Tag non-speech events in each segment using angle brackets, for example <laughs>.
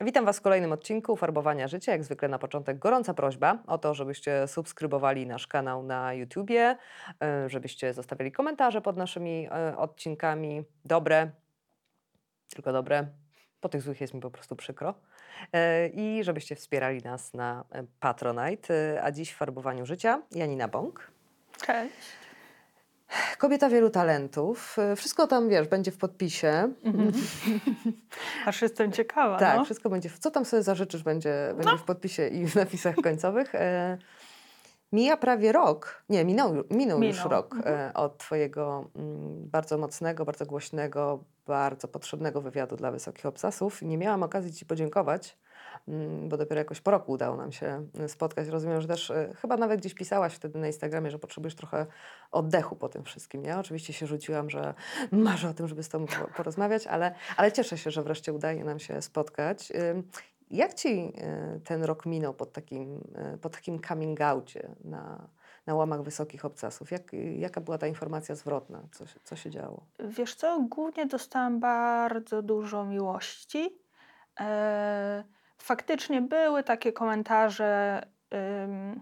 Witam Was w kolejnym odcinku Farbowania Życia. Jak zwykle na początek gorąca prośba o to, żebyście subskrybowali nasz kanał na YouTubie, e, żebyście zostawiali komentarze pod naszymi e, odcinkami. Dobre, tylko dobre. Po tych złych jest mi po prostu przykro. E, I żebyście wspierali nas na Patronite. A dziś w Farbowaniu Życia Janina Bąk. Cześć. Kobieta wielu talentów. Wszystko tam, wiesz, będzie w podpisie. Mhm. <laughs> Aż jestem ciekawa. Tak, no. wszystko będzie. Co tam sobie zażyczysz, będzie, będzie no. w podpisie i w napisach końcowych. E, mija prawie rok, nie, minął, minął, minął. już rok mhm. e, od Twojego m, mm, bardzo mocnego, bardzo głośnego, bardzo potrzebnego wywiadu dla wysokich obsasów. Nie miałam okazji Ci podziękować bo dopiero jakoś po roku udało nam się y, spotkać. Rozumiem, że też y, chyba nawet gdzieś pisałaś wtedy na Instagramie, że potrzebujesz trochę oddechu po tym wszystkim. Ja oczywiście się rzuciłam, że marzę o tym, żeby z Tobą porozmawiać, ale, ale cieszę się, że wreszcie udaje nam się spotkać. Jak Ci y, ten rok minął pod takim, pod takim coming outie na, na łamach wysokich obcasów? Jak, jaka była ta informacja zwrotna? Co, co się działo? Wiesz co, głównie dostałam bardzo dużo miłości. E, faktycznie były takie komentarze, ym,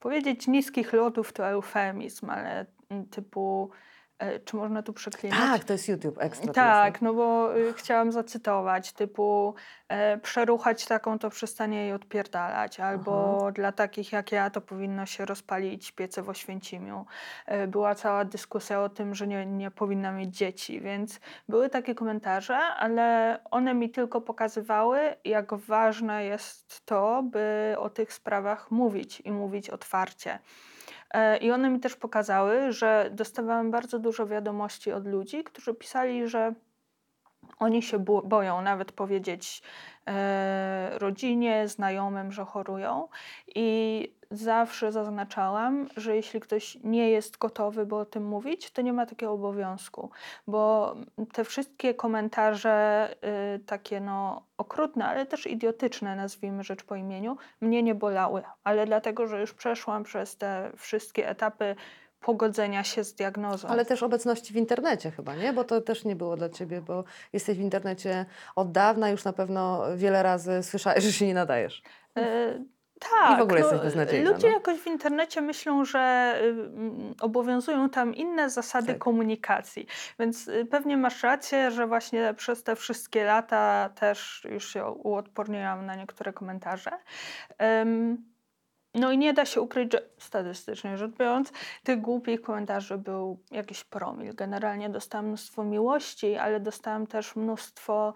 powiedzieć niskich lotów to eufemizm, ale typu E, czy można tu przeklinać? Tak, to jest YouTube ekstra. Tak, no bo y, chciałam zacytować, typu e, przeruchać taką, to przestanie jej odpierdalać, albo Aha. dla takich jak ja to powinno się rozpalić piece w Oświęcimiu. E, była cała dyskusja o tym, że nie, nie powinna mieć dzieci, więc były takie komentarze, ale one mi tylko pokazywały, jak ważne jest to, by o tych sprawach mówić i mówić otwarcie. E, I one mi też pokazały, że dostawałam bardzo dużo wiadomości od ludzi, którzy pisali, że oni się boją nawet powiedzieć e, rodzinie, znajomym, że chorują. I zawsze zaznaczałam, że jeśli ktoś nie jest gotowy, by o tym mówić, to nie ma takiego obowiązku, bo te wszystkie komentarze y, takie no okrutne, ale też idiotyczne, nazwijmy rzecz po imieniu, mnie nie bolały, ale dlatego, że już przeszłam przez te wszystkie etapy pogodzenia się z diagnozą. Ale też obecności w internecie chyba, nie? Bo to też nie było dla Ciebie, bo jesteś w internecie od dawna, już na pewno wiele razy słyszałeś, że się nie nadajesz. Y tak, I w ogóle no, jesteś beznadziejna. Ludzie no. jakoś w internecie myślą, że y, obowiązują tam inne zasady tak. komunikacji. Więc y, pewnie masz rację, że właśnie przez te wszystkie lata też już się uodporniłam na niektóre komentarze. No i nie da się ukryć, że statystycznie rzecz biorąc, tych głupich komentarzy był jakiś promil. Generalnie dostałam mnóstwo miłości, ale dostałam też mnóstwo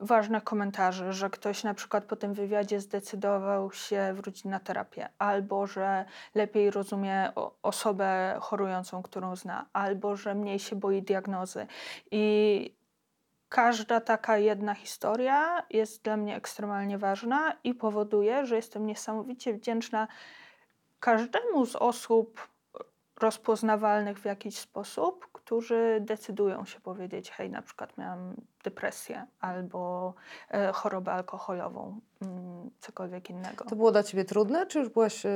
ważne komentarze, że ktoś na przykład po tym wywiadzie zdecydował się wrócić na terapię, albo że lepiej rozumie osobę chorującą, którą zna, albo że mniej się boi diagnozy. I każda taka jedna historia jest dla mnie ekstremalnie ważna i powoduje, że jestem niesamowicie wdzięczna każdemu z osób rozpoznawalnych w jakiś sposób, którzy decydują się powiedzieć, hej, na przykład miałam depresję albo e, chorobę alkoholową, mm, cokolwiek innego. To było dla Ciebie trudne, czy już byłaś, e,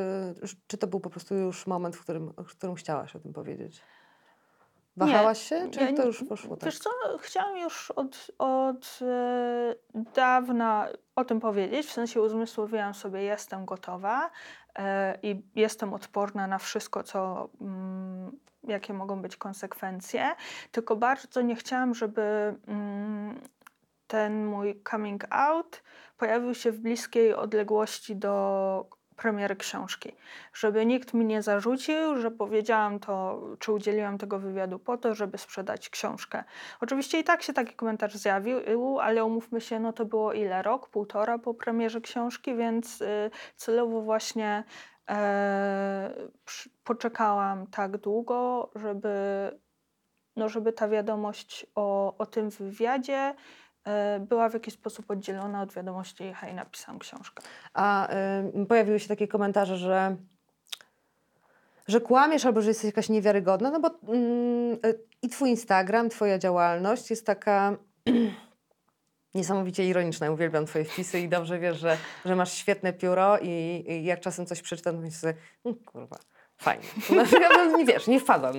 czy to był po prostu już moment, w którym, w którym chciałaś o tym powiedzieć? Wahałaś nie, się, czy nie, to już poszło tak? Wiesz co, chciałam już od, od e, dawna o tym powiedzieć, w sensie uzmysłowiłam sobie, jestem gotowa e, i jestem odporna na wszystko, co, mm, jakie mogą być konsekwencje, tylko bardzo nie chciałam, żeby mm, ten mój coming out pojawił się w bliskiej odległości do premiery książki. Żeby nikt mi nie zarzucił, że powiedziałam to, czy udzieliłam tego wywiadu po to, żeby sprzedać książkę. Oczywiście i tak się taki komentarz zjawił, ale umówmy się, no to było ile? Rok, półtora po premierze książki, więc y, celowo właśnie e, poczekałam tak długo, żeby, no żeby ta wiadomość o, o tym wywiadzie była w jakiś sposób oddzielona od wiadomości hej, napisałam książkę. A y, pojawiły się takie komentarze, że że kłamiesz albo że jesteś jakaś niewiarygodna, no bo mm, i twój Instagram, twoja działalność jest taka <clears throat> niesamowicie ironiczna. Uwielbiam twoje wpisy i dobrze wiesz, że, że masz świetne pióro i, i jak czasem coś przeczytam, to myślę mm, kurwa, fajnie. Znaczy, ja bym, nie wiesz, nie wpadłam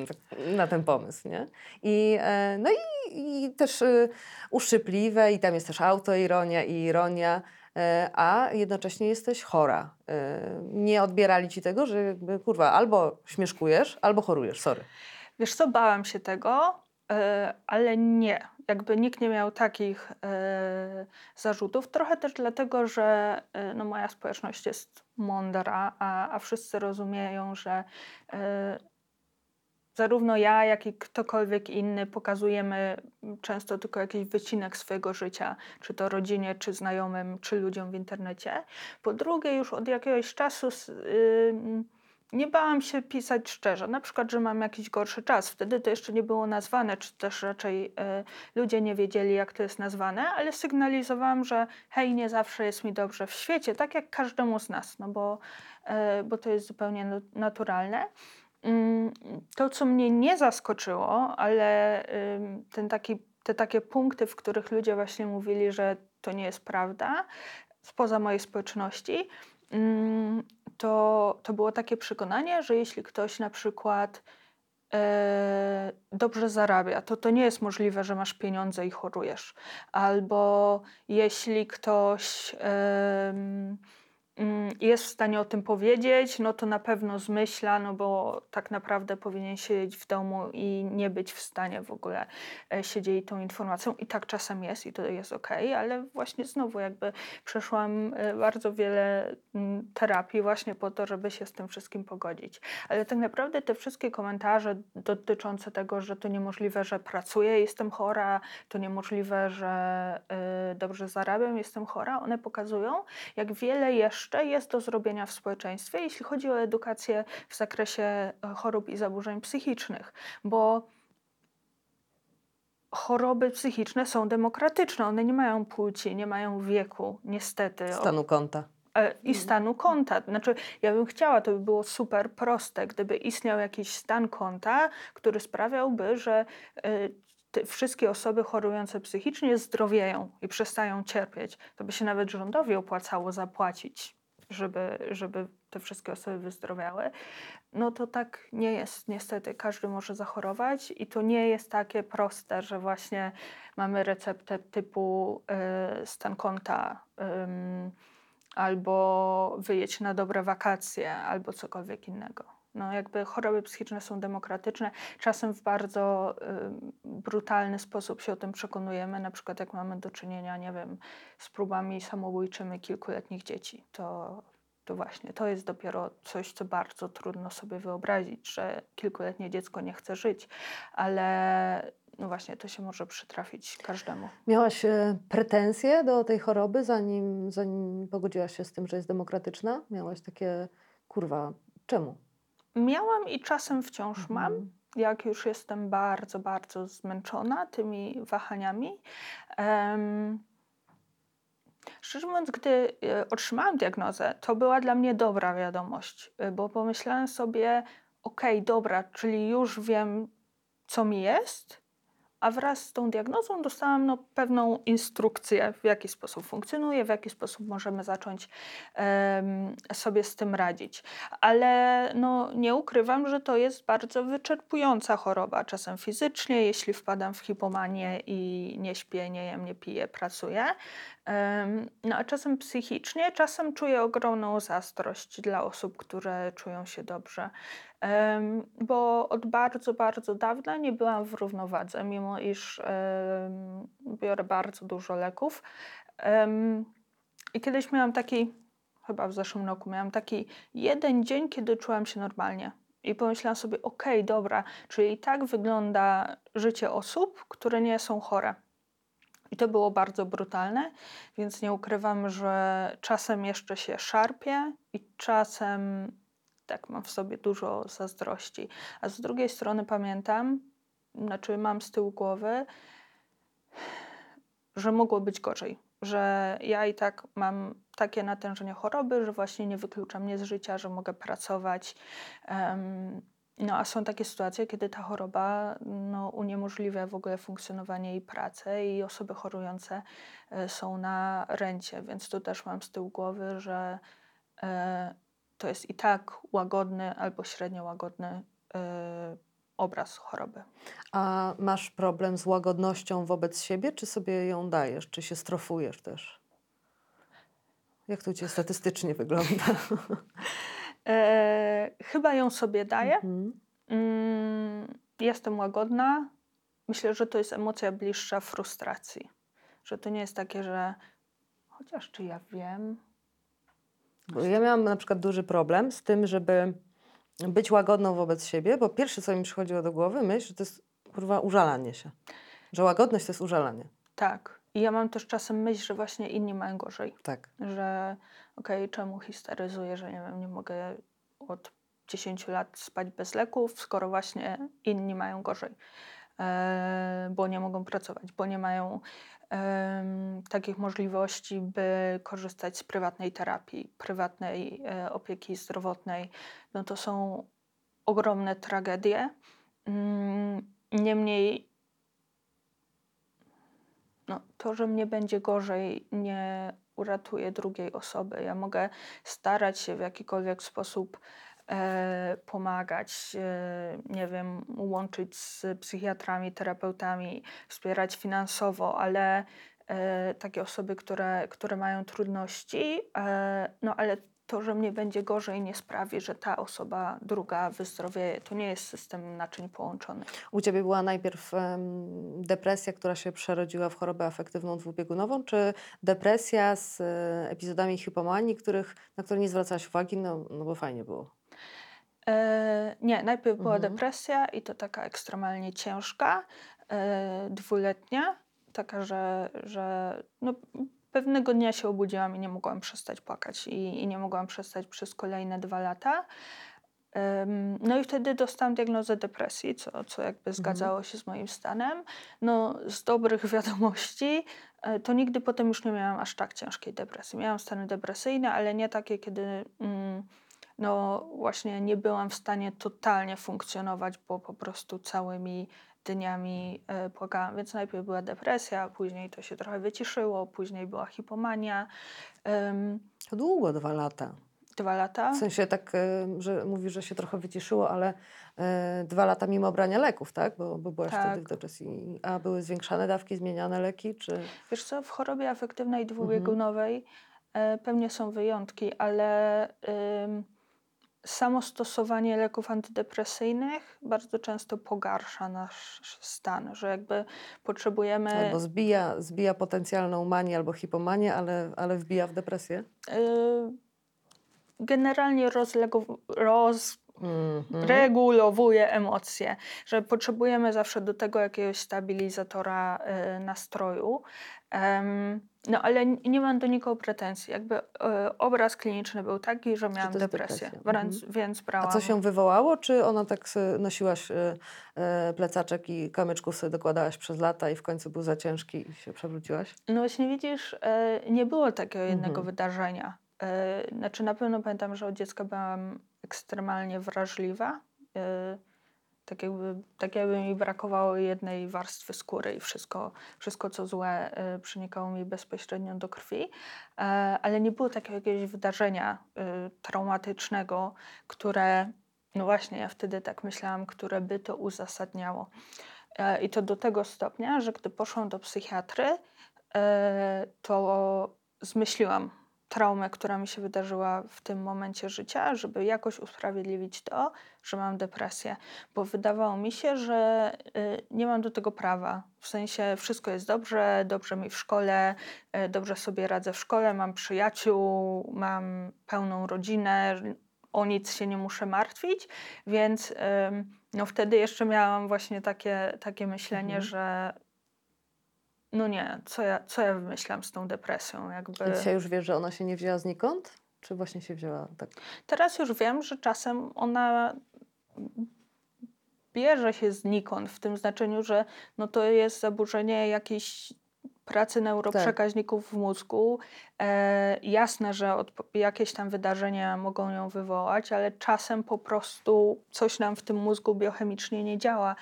na ten pomysł, nie? I, e, no i, i też y, uszczypliwe i tam jest też autoironia i ironia, e, a jednocześnie jesteś chora. E, nie odbierali ci tego, że jakby, kurwa, albo śmieszkujesz, albo chorujesz, sorry. Wiesz co, bałam się tego, ale nie. Jakby nikt nie miał takich zarzutów. Trochę też dlatego, że no, moja społeczność jest mądra, a, a wszyscy rozumieją, że zarówno ja, jak i ktokolwiek inny pokazujemy często tylko jakiś wycinek swojego życia, czy to rodzinie, czy znajomym, czy ludziom w internecie. Po drugie, już od jakiegoś czasu nie bałam się pisać szczerze, na przykład, że mam jakiś gorszy czas. Wtedy to jeszcze nie było nazwane, czy też raczej y, ludzie nie wiedzieli, jak to jest nazwane, ale sygnalizowałam, że hej, nie zawsze jest mi dobrze w świecie, tak jak każdemu z nas, no bo, y, bo to jest zupełnie naturalne. Mm, to, co mnie nie zaskoczyło, ale ten taki, te takie punkty, w których ludzie właśnie mówili, że to nie jest prawda, spoza mojej społeczności, mm, to, to było takie przekonanie, że jeśli ktoś na przykład e, dobrze zarabia, to to nie jest możliwe, że masz pieniądze i chorujesz. Albo jeśli ktoś. E, jest w stanie o tym powiedzieć, no to na pewno zmyśla, no bo tak naprawdę powinien siedzieć w domu i nie być w stanie w ogóle e, się dzielić tą informacją. I tak czasem jest i to jest ok, ale właśnie znowu jakby przeszłam e, bardzo wiele mm, terapii właśnie po to, żeby się z tym wszystkim pogodzić. Ale tak naprawdę te wszystkie komentarze dotyczące tego, że to niemożliwe, że pracuję, jestem chora, to niemożliwe, że y, dobrze zarabiam, jestem chora, one pokazują, jak wiele jeszcze jeszcze jest do zrobienia w społeczeństwie, jeśli chodzi o edukację w zakresie e, chorób i zaburzeń psychicznych, bo choroby psychiczne są demokratyczne, one nie mają płci, nie mają wieku, niestety. Stanu konta. E, I mhm. stanu konta. Znaczy, ja bym chciała, to by było super proste, gdyby istniał jakiś stan konta, który sprawiałby, że e, te wszystkie osoby chorujące psychicznie zdrowieją i przestają cierpieć. To by się nawet rządowi opłacało zapłacić żeby, żeby te wszystkie osoby wyzdrowiały, no to tak nie jest. Niestety każdy może zachorować i to nie jest takie proste, że właśnie mamy receptę typu y, stan konta y, albo wyjedź na dobre wakacje albo cokolwiek innego. No, jakby choroby psychiczne są demokratyczne. Czasem w bardzo y, brutalny sposób się o tym przekonujemy, na przykład jak mamy do czynienia, nie wiem, z próbami samobójczymi kilkuletnich dzieci. To, to właśnie to jest dopiero coś, co bardzo trudno sobie wyobrazić, że kilkuletnie dziecko nie chce żyć, ale no właśnie to się może przytrafić każdemu. Miałaś e, pretensje do tej choroby, zanim, zanim pogodziłaś się z tym, że jest demokratyczna? Miałaś takie, kurwa, czemu? Miałam i czasem wciąż mhm. mam. Jak już jestem bardzo, bardzo zmęczona tymi wahaniami. Um, Szczerze mówiąc, gdy e, otrzymałam diagnozę, to była dla mnie dobra wiadomość, e, bo pomyślałam sobie, okej, okay, dobra, czyli już wiem, co mi jest, a wraz z tą diagnozą dostałam no, pewną instrukcję, w jaki sposób funkcjonuje, w jaki sposób możemy zacząć um, sobie z tym radzić. Ale no, nie ukrywam, że to jest bardzo wyczerpująca choroba, czasem fizycznie, jeśli wpadam w hipomanię i nie śpię, nie jem, nie piję, pracuję. Um, no a czasem psychicznie, czasem czuję ogromną zazdrość dla osób, które czują się dobrze bo od bardzo, bardzo dawna nie byłam w równowadze, mimo iż biorę bardzo dużo leków. I kiedyś miałam taki, chyba w zeszłym roku, miałam taki jeden dzień, kiedy czułam się normalnie. I pomyślałam sobie, okej, okay, dobra, czyli tak wygląda życie osób, które nie są chore. I to było bardzo brutalne, więc nie ukrywam, że czasem jeszcze się szarpię i czasem tak, mam w sobie dużo zazdrości. A z drugiej strony pamiętam, znaczy mam z tyłu głowy, że mogło być gorzej. że ja i tak mam takie natężenie choroby, że właśnie nie wyklucza mnie z życia, że mogę pracować. Um, no a są takie sytuacje, kiedy ta choroba no, uniemożliwia w ogóle funkcjonowanie i pracę i osoby chorujące e, są na rencie, więc tu też mam z tyłu głowy, że e, to jest i tak łagodny albo średnio łagodny e, obraz choroby. A masz problem z łagodnością wobec siebie, czy sobie ją dajesz, czy się strofujesz też? Jak to u Ciebie statystycznie wygląda? <laughs> E, chyba ją sobie daję. Mhm. Mm, jestem łagodna. Myślę, że to jest emocja bliższa frustracji. Że to nie jest takie, że chociaż czy ja wiem. Bo ja miałam na przykład duży problem z tym, żeby być łagodną wobec siebie, bo pierwsze, co mi przychodziło do głowy, myśl, że to jest kurwa użalanie się. Że łagodność to jest użalanie. Tak. I ja mam też czasem myśl, że właśnie inni mają gorzej. Tak. Że okej, okay, czemu histeryzuję, że nie wiem, nie mogę od 10 lat spać bez leków, skoro właśnie inni mają gorzej. E, bo nie mogą pracować, bo nie mają takich możliwości, by korzystać z prywatnej terapii, prywatnej e, opieki zdrowotnej. No to są ogromne tragedie. Mm, niemniej no, to, że mnie będzie gorzej, nie uratuje drugiej osoby. Ja mogę starać się w jakikolwiek sposób pomagać, e, nie wiem, łączyć z psychiatrami, terapeutami, wspierać finansowo, ale e, takie osoby, które, które mają trudności, e, no ale to, że mnie będzie gorzej, nie sprawi, że ta osoba druga wyzdrowieje. To nie jest system naczyń połączonych. U ciebie była najpierw um, depresja, która się przerodziła w chorobę afektywną dwubiegunową, czy depresja z e, epizodami hipomanii, których, na które nie zwracałaś uwagi, no, no bo fajnie było? E, nie, najpierw była mhm. depresja i to taka ekstremalnie ciężka, e, dwuletnia, taka, że, że no, pewnego dnia się obudziłam i nie mogłam przestać płakać i, i nie mogłam przestać przez kolejne dwa lata. No i wtedy dostałam diagnozę depresji, co, co jakby mhm. zgadzało się z moim stanem. No z dobrych <laughs> wiadomości e, to nigdy potem już nie miałam aż tak ciężkiej depresji. Miałam stany depresyjne, ale nie takie, kiedy mm, no właśnie nie byłam w stanie totalnie funkcjonować, bo po prostu całymi dniami e, płakałam. Więc najpierw była depresja, później to się trochę wyciszyło, później była hipomania. To długo, dwa lata. Dwa lata? W sensie tak, e, że mówi, że się trochę wyciszyło, ale e, dwa lata mimo brania leków, tak? Bo, bo byłaś tak. wtedy w depresji. A były zwiększane dawki, zmieniane leki, czy... Wiesz co, w chorobie afektywnej dwubiegunowej mhm. pewnie są wyjątki, ale samo stosowanie leków antydepresyjnych bardzo często pogarsza nasz stan, że jakby potrzebujemy. Albo zbija, zbija potencjalną manię albo hipomanię, ale, ale wbija w depresję? Yy, generalnie rozlegu, roz, mm -hmm. regulowuje emocje, że potrzebujemy zawsze do tego jakiegoś stabilizatora y, nastroju. Um, no ale nie mam do nikogo pretensji. Jakby y, obraz kliniczny był taki, że miałam depresję, mhm. więc brałam. A co się wywołało? Czy ona tak nosiłaś y, y, plecaczek i kamyczków sobie dokładałaś przez lata i w końcu był za ciężki i się przewróciłaś? No właśnie widzisz, nie było takiego jednego mhm. wydarzenia. Znaczy na pewno pamiętam, że od dziecka byłam ekstremalnie wrażliwa tak jakby, tak jakby mi brakowało jednej warstwy skóry i wszystko, wszystko co złe y, przenikało mi bezpośrednio do krwi, y, ale nie było takiego jakiegoś wydarzenia y, traumatycznego, które, no właśnie, ja wtedy tak myślałam, które by to uzasadniało. I to do tego stopnia, że gdy poszłam do psychiatry, to zmyśliłam traumę, która mi się wydarzyła w tym momencie życia, żeby jakoś usprawiedliwić to, że mam depresję, bo wydawało mi się, że y, nie mam do tego prawa. W sensie wszystko jest dobrze, dobrze mi w szkole, y, dobrze sobie radzę w szkole, mam przyjaciół, mam pełną rodzinę, o nic się nie muszę martwić, więc no wtedy jeszcze miałam właśnie takie, takie myślenie, mhm. że no nie, co ja, co ja wymyślam z tą depresją? Jakby... I dzisiaj już wiesz, że ona się nie wzięła znikąd? Czy właśnie się wzięła tak? Teraz już wiem, że czasem ona bierze się znikąd, w tym znaczeniu, że no to jest zaburzenie jakiejś pracy neuroprzekaźników tak. w mózgu. E, jasne, że od, jakieś tam wydarzenia mogą ją wywołać, ale czasem po prostu coś nam w tym mózgu biochemicznie nie działa.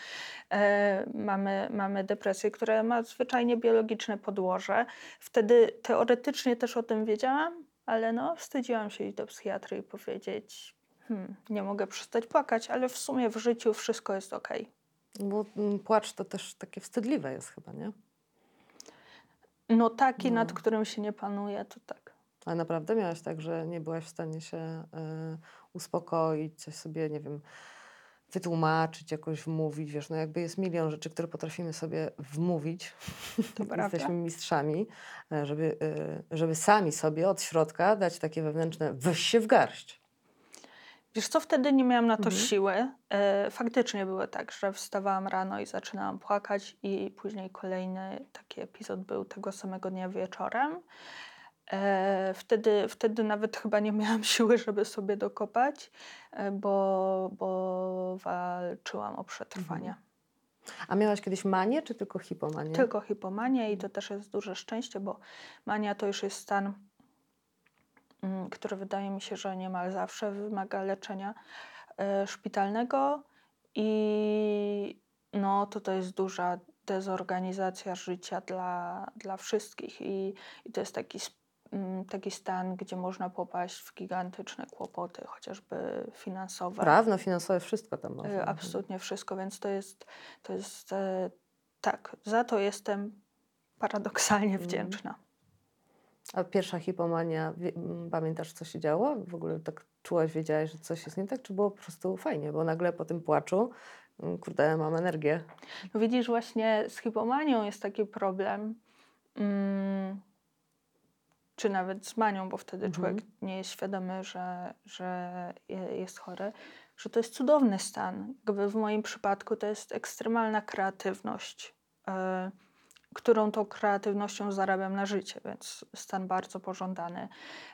E, mamy, mamy depresję, która ma zwyczajnie biologiczne podłoże. Wtedy teoretycznie też o tym wiedziałam, ale no, wstydziłam się iść do psychiatry i powiedzieć, hmm, nie mogę przestać płakać, ale w sumie w życiu wszystko jest ok. Bo mm, płacz to też takie wstydliwe jest chyba, nie? No taki, no. nad którym się nie panuje, to tak. Ale naprawdę miałaś tak, że nie byłaś w stanie się y, uspokoić, coś sobie, nie wiem, wytłumaczyć, jakoś wmówić, wiesz, no jakby jest milion rzeczy, które potrafimy sobie wmówić. To <laughs> Jesteśmy mistrzami, e, żeby, y, żeby sami sobie od środka dać takie wewnętrzne weź się w garść. Wiesz co, wtedy nie miałam na to mhm. siły. E, faktycznie było tak, że wstawałam rano i zaczynałam płakać i później kolejny taki epizod był tego samego dnia wieczorem. E, wtedy, wtedy nawet chyba nie miałam <laughs> siły, żeby sobie dokopać, e, bo, bo walczyłam o przetrwanie. Mhm. A miałaś kiedyś manię, czy tylko hipomanię? Tylko hipomanię i to też jest duże szczęście, bo mania to już jest stan który wydaje mi się, że niemal zawsze wymaga leczenia e, szpitalnego i no, to to jest duża dezorganizacja życia dla, dla wszystkich i, i to jest taki, mm, taki stan, gdzie można popaść w gigantyczne kłopoty, chociażby finansowe. Prawno, finansowe, wszystko tam można. E, absolutnie wszystko, więc to jest, to jest e, tak, za to jestem paradoksalnie mhm. wdzięczna. A pierwsza hipomania, pamiętasz co się działo? W ogóle tak czułaś, wiedziałaś, że coś jest nie tak? Czy było po prostu fajnie? Bo nagle po tym płaczu, kurde, mam energię. No widzisz, właśnie z hipomanią jest taki problem, mm, czy nawet z manią, bo wtedy mhm. człowiek nie jest świadomy, że, że jest chory, że to jest cudowny stan. Jakby w moim przypadku to jest ekstremalna kreatywność. Yy, którą tą kreatywnością zarabiam na życie, więc stan bardzo pożądany.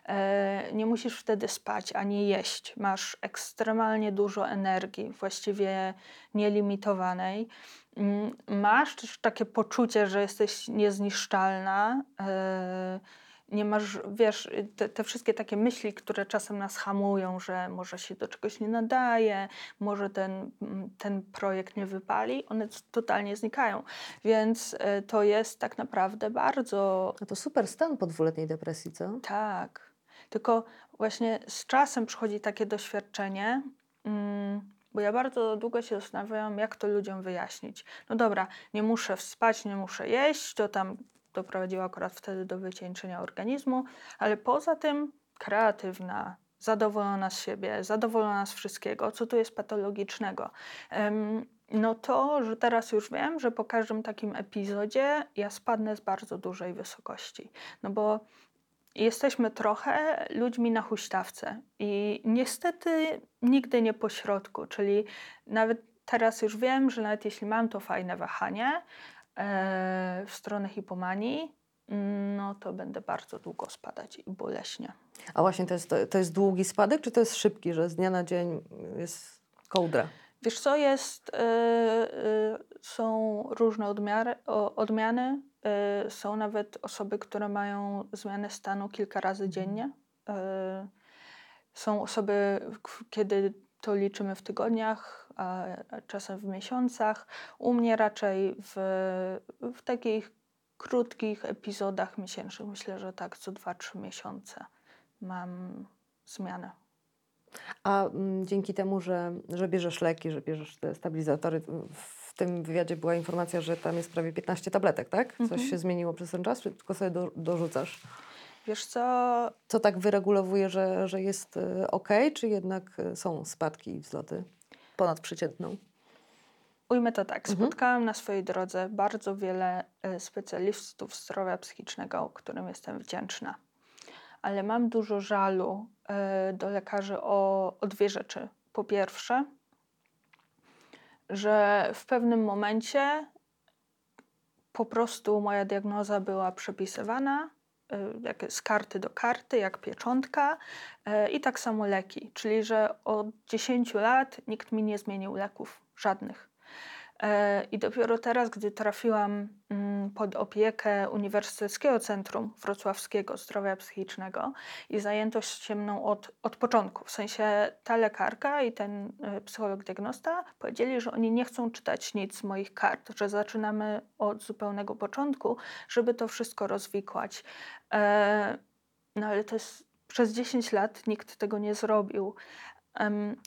E, nie musisz wtedy spać ani jeść. Masz ekstremalnie dużo energii, właściwie nielimitowanej. Mm, masz też takie poczucie, że jesteś niezniszczalna. E, nie masz, wiesz, te, te, wszystkie takie myśli, które czasem nas hamują, że może się do czegoś nie nadaje, może ten, ten projekt nie wypali, one totalnie znikają. Więc y, to jest tak naprawdę bardzo. No to super stan po dwuletniej depresji, co? Tak. Tylko właśnie z czasem przychodzi takie doświadczenie. Mm, bo ja bardzo długo się zastanawiałam, jak to ludziom wyjaśnić. No dobra, nie muszę spać, nie muszę jeść, to tam doprowadziło akurat wtedy do wycieńczenia organizmu, ale poza tym kreatywna, zadowolona z siebie, zadowolona z wszystkiego, co tu jest patologicznego. No to, że teraz już wiem, że po każdym takim epizodzie ja spadnę z bardzo dużej wysokości. No bo jesteśmy trochę ludźmi na huśtawce i niestety nigdy nie po środku, czyli nawet teraz już wiem, że nawet jeśli mam to fajne wahanie, w stronę hipomanii, no to będę bardzo długo spadać i boleśnie. A właśnie to jest, to, jest długi spadek, czy to jest szybki, że z dnia na dzień jest kołdra? Wiesz co, jest, yy, yy, są różne odmiary, odmiany. Yy, są nawet osoby, które mają zmianę stanu kilka razy dziennie. są osoby, kiedy to liczymy w tygodniach, a czasem w miesiącach. U mnie raczej w, w takich krótkich epizodach miesięcznych, myślę, że tak co 2-3 miesiące mam zmianę. A m, mm, dzięki temu, że, że bierzesz leki, że bierzesz te stabilizatory, w tym wywiadzie była informacja, że tam jest prawie 15 tabletek, tak? Coś mhm. się zmieniło przez ten czas, czy tylko sobie do, dorzucasz? Wiesz co? Co tak wyregulowuje, że, że jest y, ok, czy jednak y, są spadki i wzloty ponad przeciętną? Ujmę to tak. Mhm. Spotkałam na swojej drodze bardzo wiele y, specjalistów zdrowia psychicznego, którym jestem wdzięczna. Ale mam dużo żalu do lekarzy o, o dwie rzeczy. Po pierwsze, że w pewnym momencie po prostu moja diagnoza była przepisywana Y, z karty do karty, jak pieczątka y, i tak samo leki. Czyli, że od 10 lat nikt mi nie zmienił leków, żadnych. I dopiero teraz, gdy trafiłam mm, pod opiekę Uniwersyteckiego Centrum Wrocławskiego Zdrowia Psychicznego i zajęto się mną od, od początku, w sensie ta lekarka i ten e, psycholog diagnosta powiedzieli, że oni nie chcą czytać nic z moich kart, że zaczynamy od zupełnego początku, żeby to wszystko rozwikłać. E, no ale to jest przez 10 lat nikt tego nie zrobił.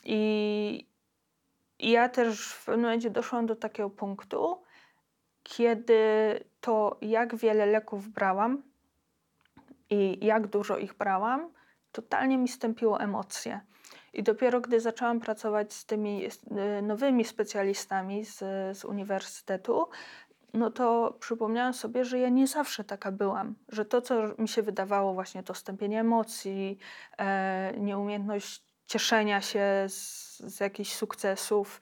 I i ja też w pewnym momencie doszłam do takiego punktu, kiedy to, jak wiele leków brałam i jak dużo ich brałam, totalnie mi stępiło emocje. I dopiero gdy zaczęłam pracować z tymi y, nowymi specjalistami z, z uniwersytetu, no to przypomniałam sobie, że ja nie zawsze taka byłam, że to, co mi się wydawało, właśnie to stępienie emocji, e, nieumiejętność cieszenia się z, z jakichś sukcesów.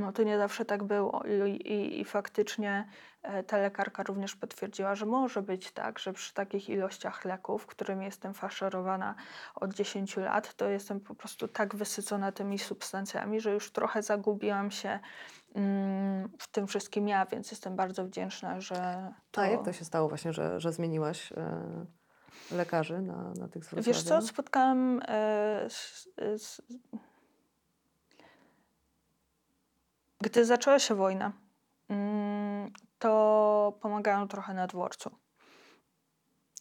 No to nie zawsze tak było i, i, i, faktycznie e, ta lekarka również potwierdziła, że może być tak, że przy takich ilościach leków, którymi jestem faszerowana od 10 lat, to jestem po prostu tak wysycona tymi substancjami, że już trochę zagubiłam się mm, w tym wszystkim ja, więc jestem bardzo wdzięczna, że to... A jak to się stało właśnie, że, że zmieniłaś... Yy lekarzy na, na tych zwrotach? Wiesz co, spotkałam e, z, z, gdy zaczęła się wojna, mm, to pomagałam trochę na dworcu.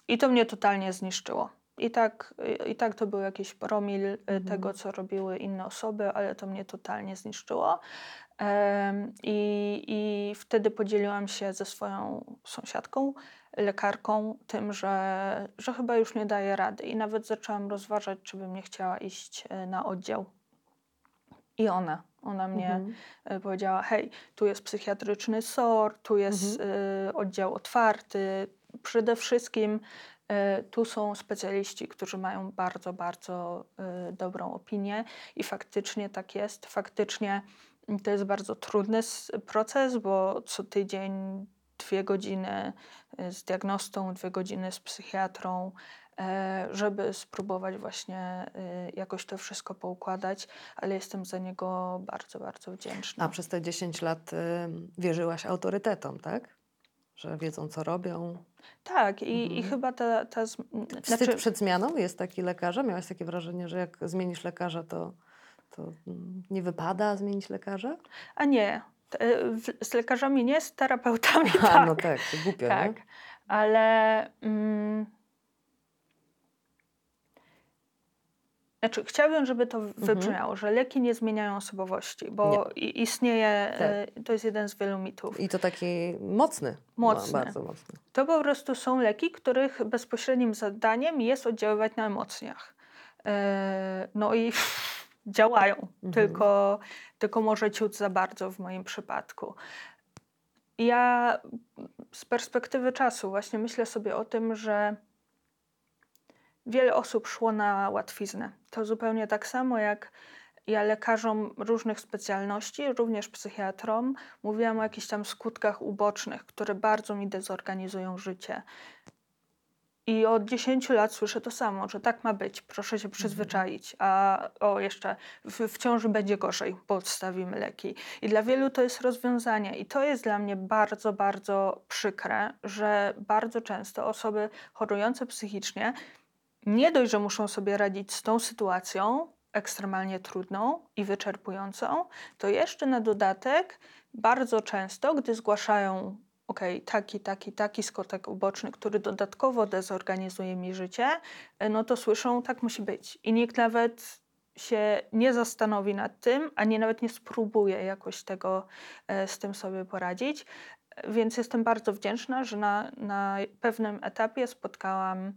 I to mnie totalnie zniszczyło. I tak, i tak to był jakiś promil e, mhm. tego, co robiły inne osoby, ale to mnie totalnie zniszczyło. I, I wtedy podzieliłam się ze swoją sąsiadką, lekarką, tym, że, że chyba już nie daje rady. I nawet zaczęłam rozważać, czy bym nie chciała iść e, na oddział. I ona, ona mnie mhm. E, powiedziała: Hej, tu jest psychiatryczny SOR, tu jest mhm. y, oddział otwarty. Przede wszystkim y, tu są specjaliści, którzy mają bardzo, bardzo y, dobrą opinię, i faktycznie tak jest. Faktycznie to jest bardzo trudny proces, bo co tydzień dwie godziny y, z diagnostą, dwie godziny z psychiatrą, e, żeby spróbować właśnie jakoś to wszystko poukładać, ale jestem za niego bardzo, bardzo wdzięczna. A przez te 10 lat y, wierzyłaś autorytetom, tak? Że wiedzą, co robią. Tak, i, mhm. i chyba ta. ta Wstyd znaczy... przed zmianą jest taki lekarza? Miałaś takie wrażenie, że jak zmienisz lekarza, to, to mm, nie wypada zmienić lekarza? A nie. E, z lekarzami nie, z terapeutami A, <laughs> tak. no tak, to głupio, tak. Nie? Ale... Mm, Znaczy, chciałabym, żeby to mhm. wybrzmiało, że leki nie zmieniają osobowości, bo istnieje, tak. to jest jeden z wielu mitów. I to taki mocny. Mocny. No, bardzo mocny. To po prostu są leki, których bezpośrednim zadaniem jest oddziaływać na emocjach. E, no i <laughs> działają, mhm. tylko, tylko może ciut za bardzo w moim przypadku. Ja z perspektywy czasu właśnie myślę sobie o tym, że wiele osób szło na łatwiznę. To zupełnie tak samo jak ja lekarzom różnych specjalności, również psychiatrom, mówiłam o jakichś tam skutkach ubocznych, które bardzo mi dezorganizują życie. I od 10 lat słyszę to samo, że tak ma być, proszę się mhm. przyzwyczaić, a o jeszcze w, w ciąży będzie gorzej, bo odstawimy leki. I dla wielu to jest rozwiązanie. I to jest dla mnie bardzo, bardzo przykre, że bardzo często osoby chorujące psychicznie nie dość, że muszą sobie radzić z tą sytuacją ekstremalnie trudną i wyczerpującą, to jeszcze na dodatek bardzo często, gdy zgłaszają ok, taki, taki, taki skutek uboczny, który dodatkowo dezorganizuje mi życie, no to słyszą, tak musi być. I nikt nawet się nie zastanowi nad tym, ani nawet nie spróbuje jakoś tego e, z tym sobie poradzić. Więc jestem bardzo wdzięczna, że na, na pewnym etapie spotkałam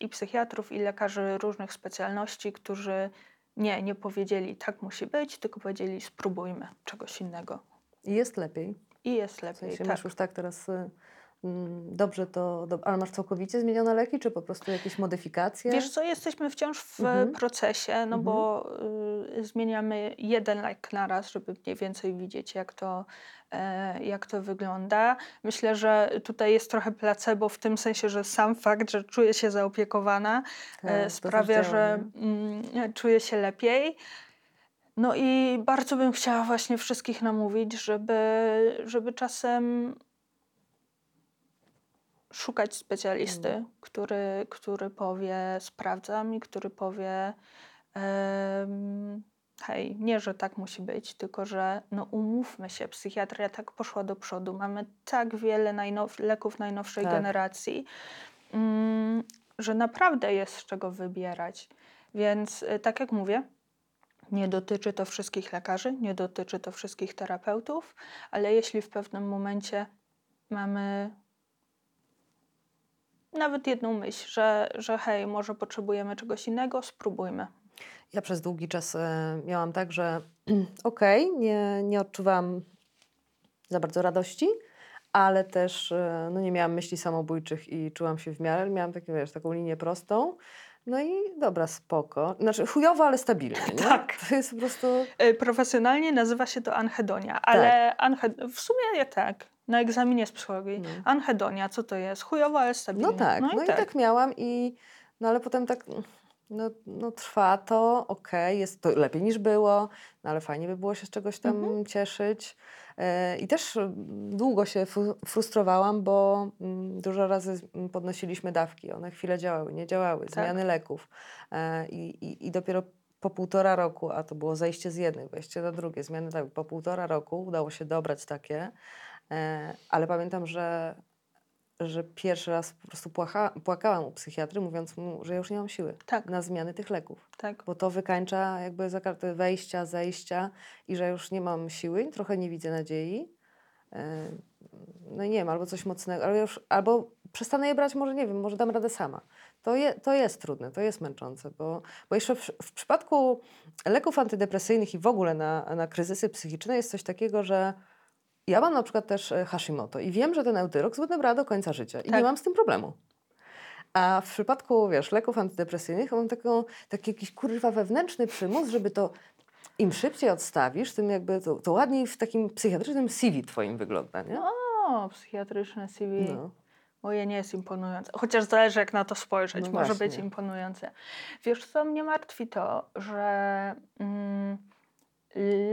i psychiatrów, i lekarzy różnych specjalności, którzy nie, nie powiedzieli tak musi być, tylko powiedzieli spróbujmy czegoś innego. I jest lepiej. I jest lepiej. W sensie tak. masz już tak teraz y, mm, dobrze to, do, ale masz całkowicie zmienione leki, czy po prostu jakieś modyfikacje? Wiesz co, jesteśmy wciąż w mhm. procesie, no mhm. bo y, zmieniamy jeden lek na raz, żeby mniej więcej widzieć, jak to, e, jak to wygląda. Myślę, że tutaj jest trochę placebo w tym sensie, że sam fakt, że czuję się zaopiekowana, e, tak, sprawia, że mm, czuję się lepiej. No i bardzo bym chciała właśnie wszystkich namówić, żeby, żeby czasem szukać specjalisty, Mm. który, który powie sprawdzam i który powie em, hej, nie, że tak musi być, tylko że no umówmy się, psychiatria tak poszła do przodu, mamy tak wiele najnow- leków najnowszej Tak. generacji, mm, że naprawdę jest z czego wybierać. Więc y, tak jak mówię, nie dotyczy to wszystkich lekarzy, nie dotyczy to wszystkich terapeutów, ale jeśli w pewnym momencie mamy nawet jedną myśl, że, że hej, może potrzebujemy czegoś innego, spróbujmy. Ja przez długi czas e, miałam tak, że <clears throat> okej, nie, nie odczuwałam za bardzo radości, ale też e, no, nie miałam myśli samobójczych i czułam się w miarę. Miałam takie, wiesz, taką linię prostą. No i dobra, spoko. Znaczy chujowo, ale stabilnie. Nie? Tak. To jest po prostu... Y, Profesjonalnie nazywa się to anhedonia, ale anhe- w sumie tak, na egzaminie z psychologii. No. Anhedonia, co to jest? Chujowo, ale stabilnie. No tak, no, i, tak. miałam i no ale potem tak, no, no trwa to, okej, jest to lepiej niż było, no ale fajnie by było się z czegoś tam Mhm. cieszyć. E, I też mm, długo się frustrowałam, bo mm, dużo razy z- m, podnosiliśmy dawki, one chwilę działały, nie działały, Tak. zmiany leków. E, i, i, i dopiero po półtora roku, a to było zejście z jednej, wejście na drugie, zmiany dawek, po półtora roku udało się dobrać takie, e, ale pamiętam, że że pierwszy raz po prostu płakałam u psychiatry, mówiąc mu, że ja już nie mam siły Tak, na zmiany tych leków, tak. bo to wykańcza jakby za kartę wejścia, zejścia i że już nie mam siły, trochę nie widzę nadziei. E, No i nie wiem, albo coś mocnego, albo, już, albo przestanę je brać, może nie wiem, może dam radę sama. To, je, to jest trudne, to jest męczące, bo, bo jeszcze w, w przypadku leków antydepresyjnych i w ogóle na, na kryzysy psychiczne jest coś takiego, że ja mam na przykład też e, Hashimoto i wiem, że ten Euthyrox będę brała do końca życia i Tak. nie mam z tym problemu. A w przypadku, wiesz, leków antydepresyjnych mam taką, taki jakiś kurwa wewnętrzny przymus, żeby to im szybciej odstawisz, tym jakby to, to ładniej w takim psychiatrycznym CV twoim wygląda, nie? O, psychiatryczne CV. No. Moje nie jest imponujące. Chociaż zależy, jak na to spojrzeć. No Może być imponujące. Wiesz, co mnie martwi to, że mm,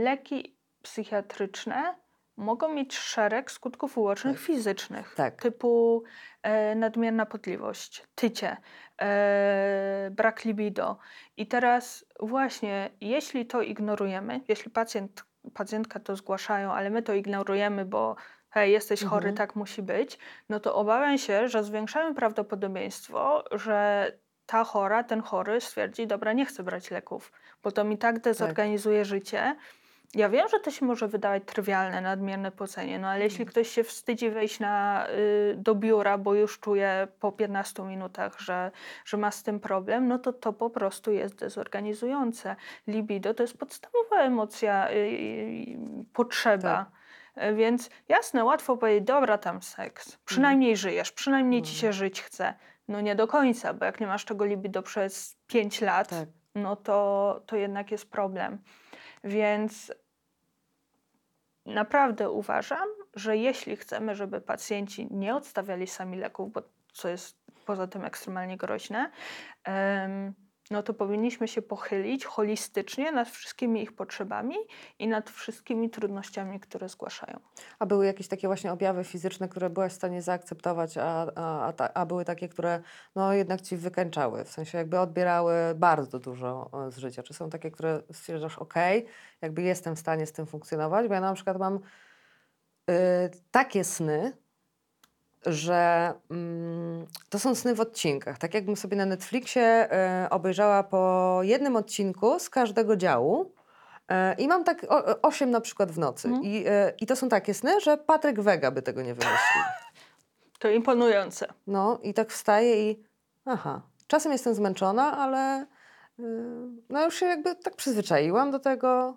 leki psychiatryczne mogą mieć szereg skutków ubocznych Tak. fizycznych. Tak. Typu e, nadmierna potliwość, tycie, e, brak libido. I teraz właśnie, jeśli to ignorujemy, jeśli pacjent, pacjentka to zgłaszają, ale my to ignorujemy, bo hej, jesteś chory, Mhm. tak musi być, no to obawiam się, że zwiększamy prawdopodobieństwo, że ta chora, ten chory stwierdzi, dobra, nie chcę brać leków, bo to mi tak dezorganizuje życie. Ja wiem, że to się może wydawać trywialne, nadmierne pocenie, no ale jeśli Mhm. ktoś się wstydzi wejść na, y, do biura, bo już czuje po 15 minutach, że, że ma z tym problem, no to to po prostu jest dezorganizujące. Libido to jest podstawowa emocja, y, y, potrzeba. Tak. E, Więc jasne, łatwo powiedzieć, dobra, tam seks. Przynajmniej żyjesz, przynajmniej ci Mhm. się żyć chce. No nie do końca, bo jak nie masz tego libido przez 5 lat, Tak. no to, to jednak jest problem. Więc naprawdę uważam, że jeśli chcemy, żeby pacjenci nie odstawiali sami leków, bo co jest poza tym ekstremalnie groźne, no to powinniśmy się pochylić holistycznie nad wszystkimi ich potrzebami i nad wszystkimi trudnościami, które zgłaszają. A były jakieś takie właśnie objawy fizyczne, które byłaś w stanie zaakceptować, a, a, a, a były takie, które no jednak ci wykańczały, w sensie jakby odbierały bardzo dużo e, z życia. Czy są takie, które stwierdzasz, ok, jakby jestem w stanie z tym funkcjonować, bo ja na przykład mam y, takie sny, że mm, to są sny w odcinkach. Tak jakbym sobie na Netflixie y, obejrzała po jednym odcinku z każdego działu. E, I mam tak o- osiem na przykład w nocy. Mhm. I, e, I to są takie sny, że Patryk Wega by tego nie wymyślił. <laughs> To imponujące. No i tak wstaję i aha, czasem jestem zmęczona, ale no już się jakby tak przyzwyczaiłam do tego,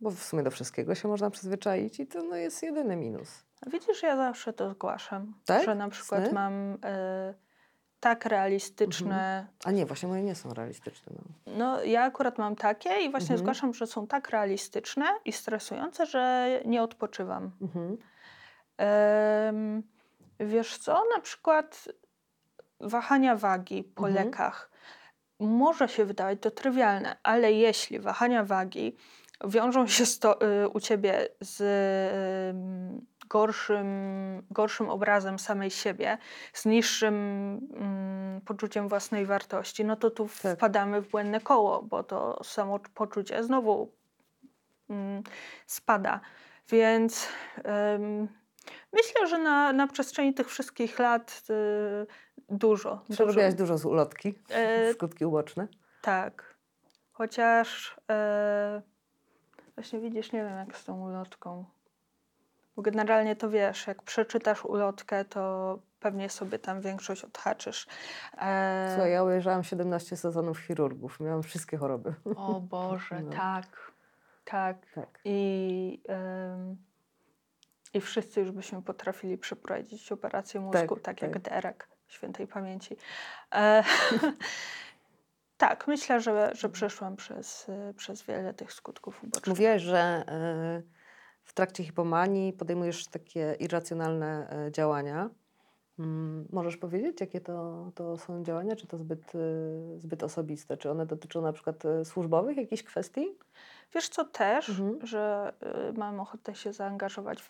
bo w sumie do wszystkiego się można przyzwyczaić i to no, jest jedyny minus. Widzisz, ja zawsze to zgłaszam, Tak? że na przykład Sny? mam e, tak realistyczne A nie, właśnie moje nie są realistyczne. No. No, ja akurat mam takie i właśnie Mhm. zgłaszam, że są tak realistyczne i stresujące, że nie odpoczywam. Mhm. Em, wiesz co, na przykład wahania wagi po Mhm. lekach może się wydawać to trywialne, ale jeśli wahania wagi wiążą się sto, y, u ciebie z y, gorszym, gorszym obrazem samej siebie, z niższym y, poczuciem własnej wartości, no to tu tak. wpadamy w błędne koło, bo to samo poczucie znowu mm, spada. Więc myślę, że na, na przestrzeni tych wszystkich lat y, dużo. Przerobiłaś dużo, dużo z ulotki, e, <laughs> skutki uboczne? Tak. Chociaż e, właśnie widzisz, nie wiem jak z tą ulotką. Bo generalnie to wiesz, jak przeczytasz ulotkę, to pewnie sobie tam większość odhaczysz. E... Słuchaj, ja ujeżdżałam 17 sezonów chirurgów. Miałam wszystkie choroby. O Boże, <laughs> no. tak. Tak. tak. I, ym, I wszyscy już byśmy potrafili przeprowadzić operację mózgu, tak, tak, tak. jak Derek świętej pamięci. E, <laughs> tak, myślę, że, że przeszłam przez, przez wiele tych skutków ubocznych. Mówiłaś, że e, w trakcie hipomanii podejmujesz takie irracjonalne e, działania. Mm, możesz powiedzieć, jakie to, to są działania? Czy to zbyt, zbyt osobiste? Czy one dotyczą na przykład służbowych jakichś kwestii? Wiesz co też, mhm. że mam ochotę się zaangażować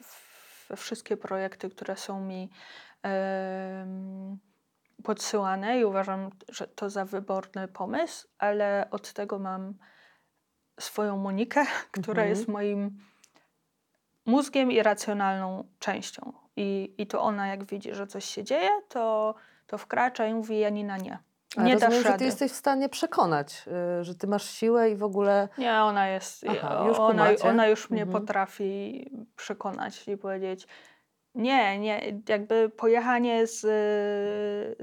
we wszystkie projekty, które są mi podsyłane i uważam, że to za wyborny pomysł, ale od tego mam swoją Monikę, która mhm. jest moim mózgiem i racjonalną częścią. I, I to ona, jak widzi, że coś się dzieje, to, to wkracza i mówi Janina nie. Ale nie rozumiem, dasz rady. że ty jesteś w stanie przekonać, y, że ty masz siłę i w ogóle... Nie, ona jest... Aha, już ona, ona już mnie mhm. potrafi przekonać i powiedzieć nie, nie. Jakby pojechanie z,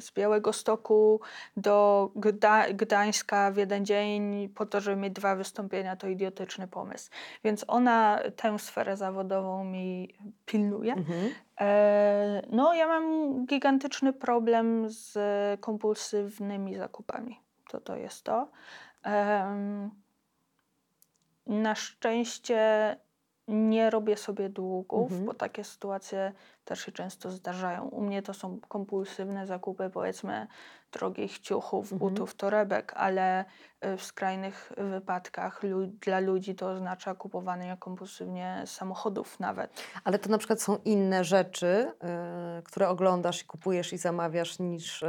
z Białego Stoku do Gda Gdańska w jeden dzień po to, żeby mieć dwa wystąpienia, to idiotyczny pomysł. Więc ona tę sferę zawodową mi pilnuje. Mhm. E, no, ja mam gigantyczny problem z kompulsywnymi zakupami. To to jest to. E, na szczęście nie robię sobie długów, mhm. bo takie sytuacje też się często zdarzają. U mnie to są kompulsywne zakupy, powiedzmy, drogich ciuchów, mhm. butów, torebek, ale y, w skrajnych wypadkach lu dla ludzi to oznacza kupowanie kompulsywnie samochodów nawet. Ale to na przykład są inne rzeczy, y, które oglądasz i kupujesz i zamawiasz niż y,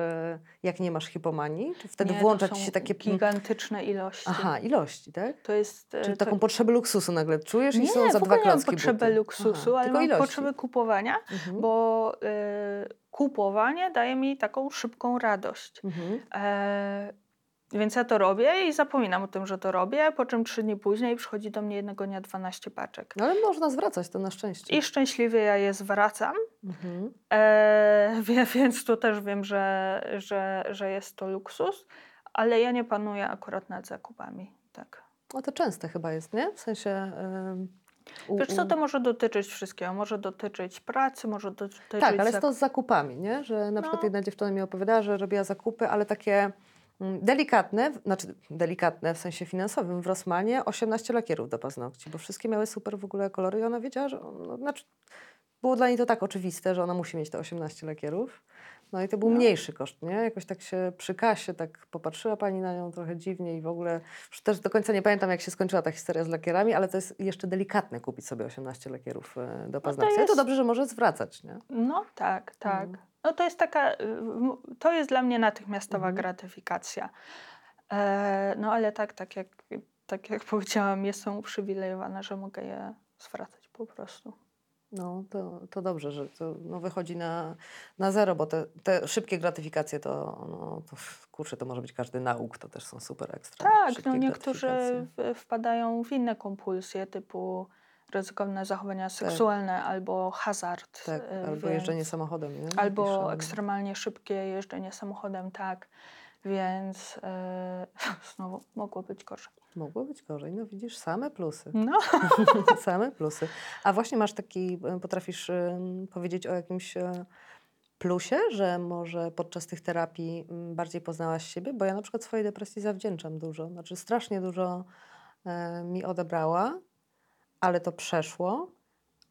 jak nie masz hipomanii? Czy wtedy nie, włącza ci się takie... gigantyczne ilości. Aha, ilości, tak? To jest... Czyli to... taką potrzebę luksusu nagle czujesz nie, i są za dwa klocki Nie, nie potrzebę buty. luksusu, Aha, ale mam ilości. potrzebę kupowania, mhm. bo kupowanie daje mi taką szybką radość. Mhm. E, więc ja to robię i zapominam o tym, że to robię, po czym trzy dni później przychodzi do mnie jednego dnia 12 paczek. No ale można zwracać to na szczęście. I szczęśliwie ja je zwracam. Mhm. E, <laughs> więc tu też wiem, że, że, że jest to luksus, ale ja nie panuję akurat nad zakupami. Tak. No to częste chyba jest, nie? W sensie... Wiesz co, to może dotyczyć wszystkiego. Może dotyczyć pracy, może dotyczyć... Tak, ale jest to z zakupami, nie? Że na przykład no. jedna dziewczyna mi opowiadała, że robiła zakupy, ale takie mm, delikatne, znaczy delikatne w sensie finansowym w Rosmanie 18 lakierów do paznokci, bo wszystkie miały super w ogóle kolory i ona wiedziała, że... No, znaczy, było dla niej to tak oczywiste, że ona musi mieć te 18 lakierów. No i to był no. mniejszy koszt, nie? Jakoś tak się przy kasie tak popatrzyła pani na nią trochę dziwnie i w ogóle już też do końca nie pamiętam, jak się skończyła ta historia z lakierami, ale to jest jeszcze delikatne kupić sobie 18 lakierów e, do paznokci. No to, jest... to dobrze, że może zwracać, nie? No tak, tak. Mm. No to jest taka, y, to jest dla mnie natychmiastowa mm. gratyfikacja. E, no ale tak, tak jak, tak jak powiedziałam, jestem uprzywilejowana, że mogę je zwracać po prostu. No, to, to dobrze, że to no, wychodzi na, na zero, bo te, te szybkie gratyfikacje to, no, to kurczę, to może być każdy nauk, to też są super ekstra. Tak, no niektórzy wpadają w inne kompulsje typu ryzykowne zachowania tak. seksualne albo hazard. Tak, y, albo więc, jeżdżenie samochodem. Nie? Albo ekstremalnie szybkie jeżdżenie samochodem, tak. Więc yy, <laughs> znowu mogło być gorzej. Mogło być gorzej. No widzisz, same plusy. No. <laughs> same plusy. A właśnie masz taki, e, potrafisz powiedzieć o jakimś e, plusie, że może podczas tych terapii bardziej poznałaś siebie? Bo ja na przykład swojej depresji zawdzięczam dużo. Znaczy strasznie dużo e, mi odebrała, ale to przeszło,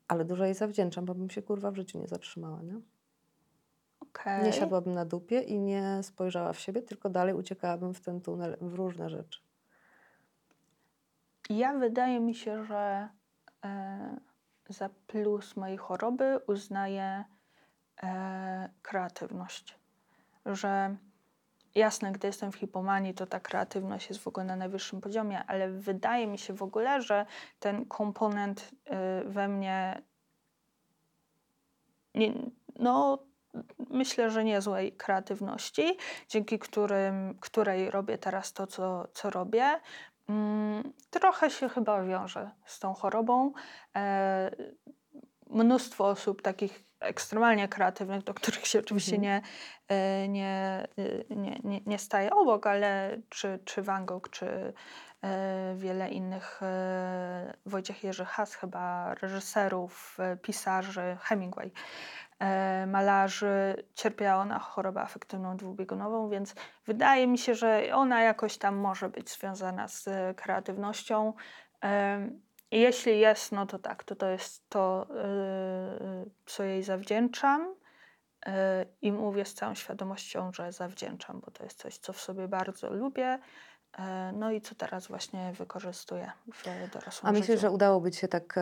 ale dużo jej zawdzięczam, bo bym się kurwa w życiu nie zatrzymała, nie? Okay. Nie siadłabym na dupie i nie spojrzała w siebie, tylko dalej uciekałabym w ten tunel, w różne rzeczy. Ja wydaje mi się, że e, za plus mojej choroby uznaję e, kreatywność. Że jasne, gdy jestem w hipomanii, to ta kreatywność jest w ogóle na najwyższym poziomie, ale wydaje mi się w ogóle, że ten komponent e, we mnie nie, no, myślę, że niezłej kreatywności, dzięki którym, której robię teraz to, co, co robię. Mm, trochę się chyba wiąże z tą chorobą. E, mnóstwo osób takich ekstremalnie kreatywnych, do których się oczywiście mhm. nie, e, nie, nie, nie, nie staje obok, ale czy, czy Van Gogh, czy e, wiele innych, Wojciech Jerzy Has chyba, reżyserów, pisarzy, Hemingway, malarzy cierpiała na chorobę afektywną dwubiegunową, więc wydaje mi się, że ona jakoś tam może być związana z kreatywnością. Jeśli jest, no to tak, to to jest to, y, co jej zawdzięczam. I mówię z całą świadomością, że zawdzięczam, bo to jest coś, co w sobie bardzo lubię. E, no i co teraz właśnie wykorzystuję w dorosłym A myślę, życiu. że udałoby Ci się tak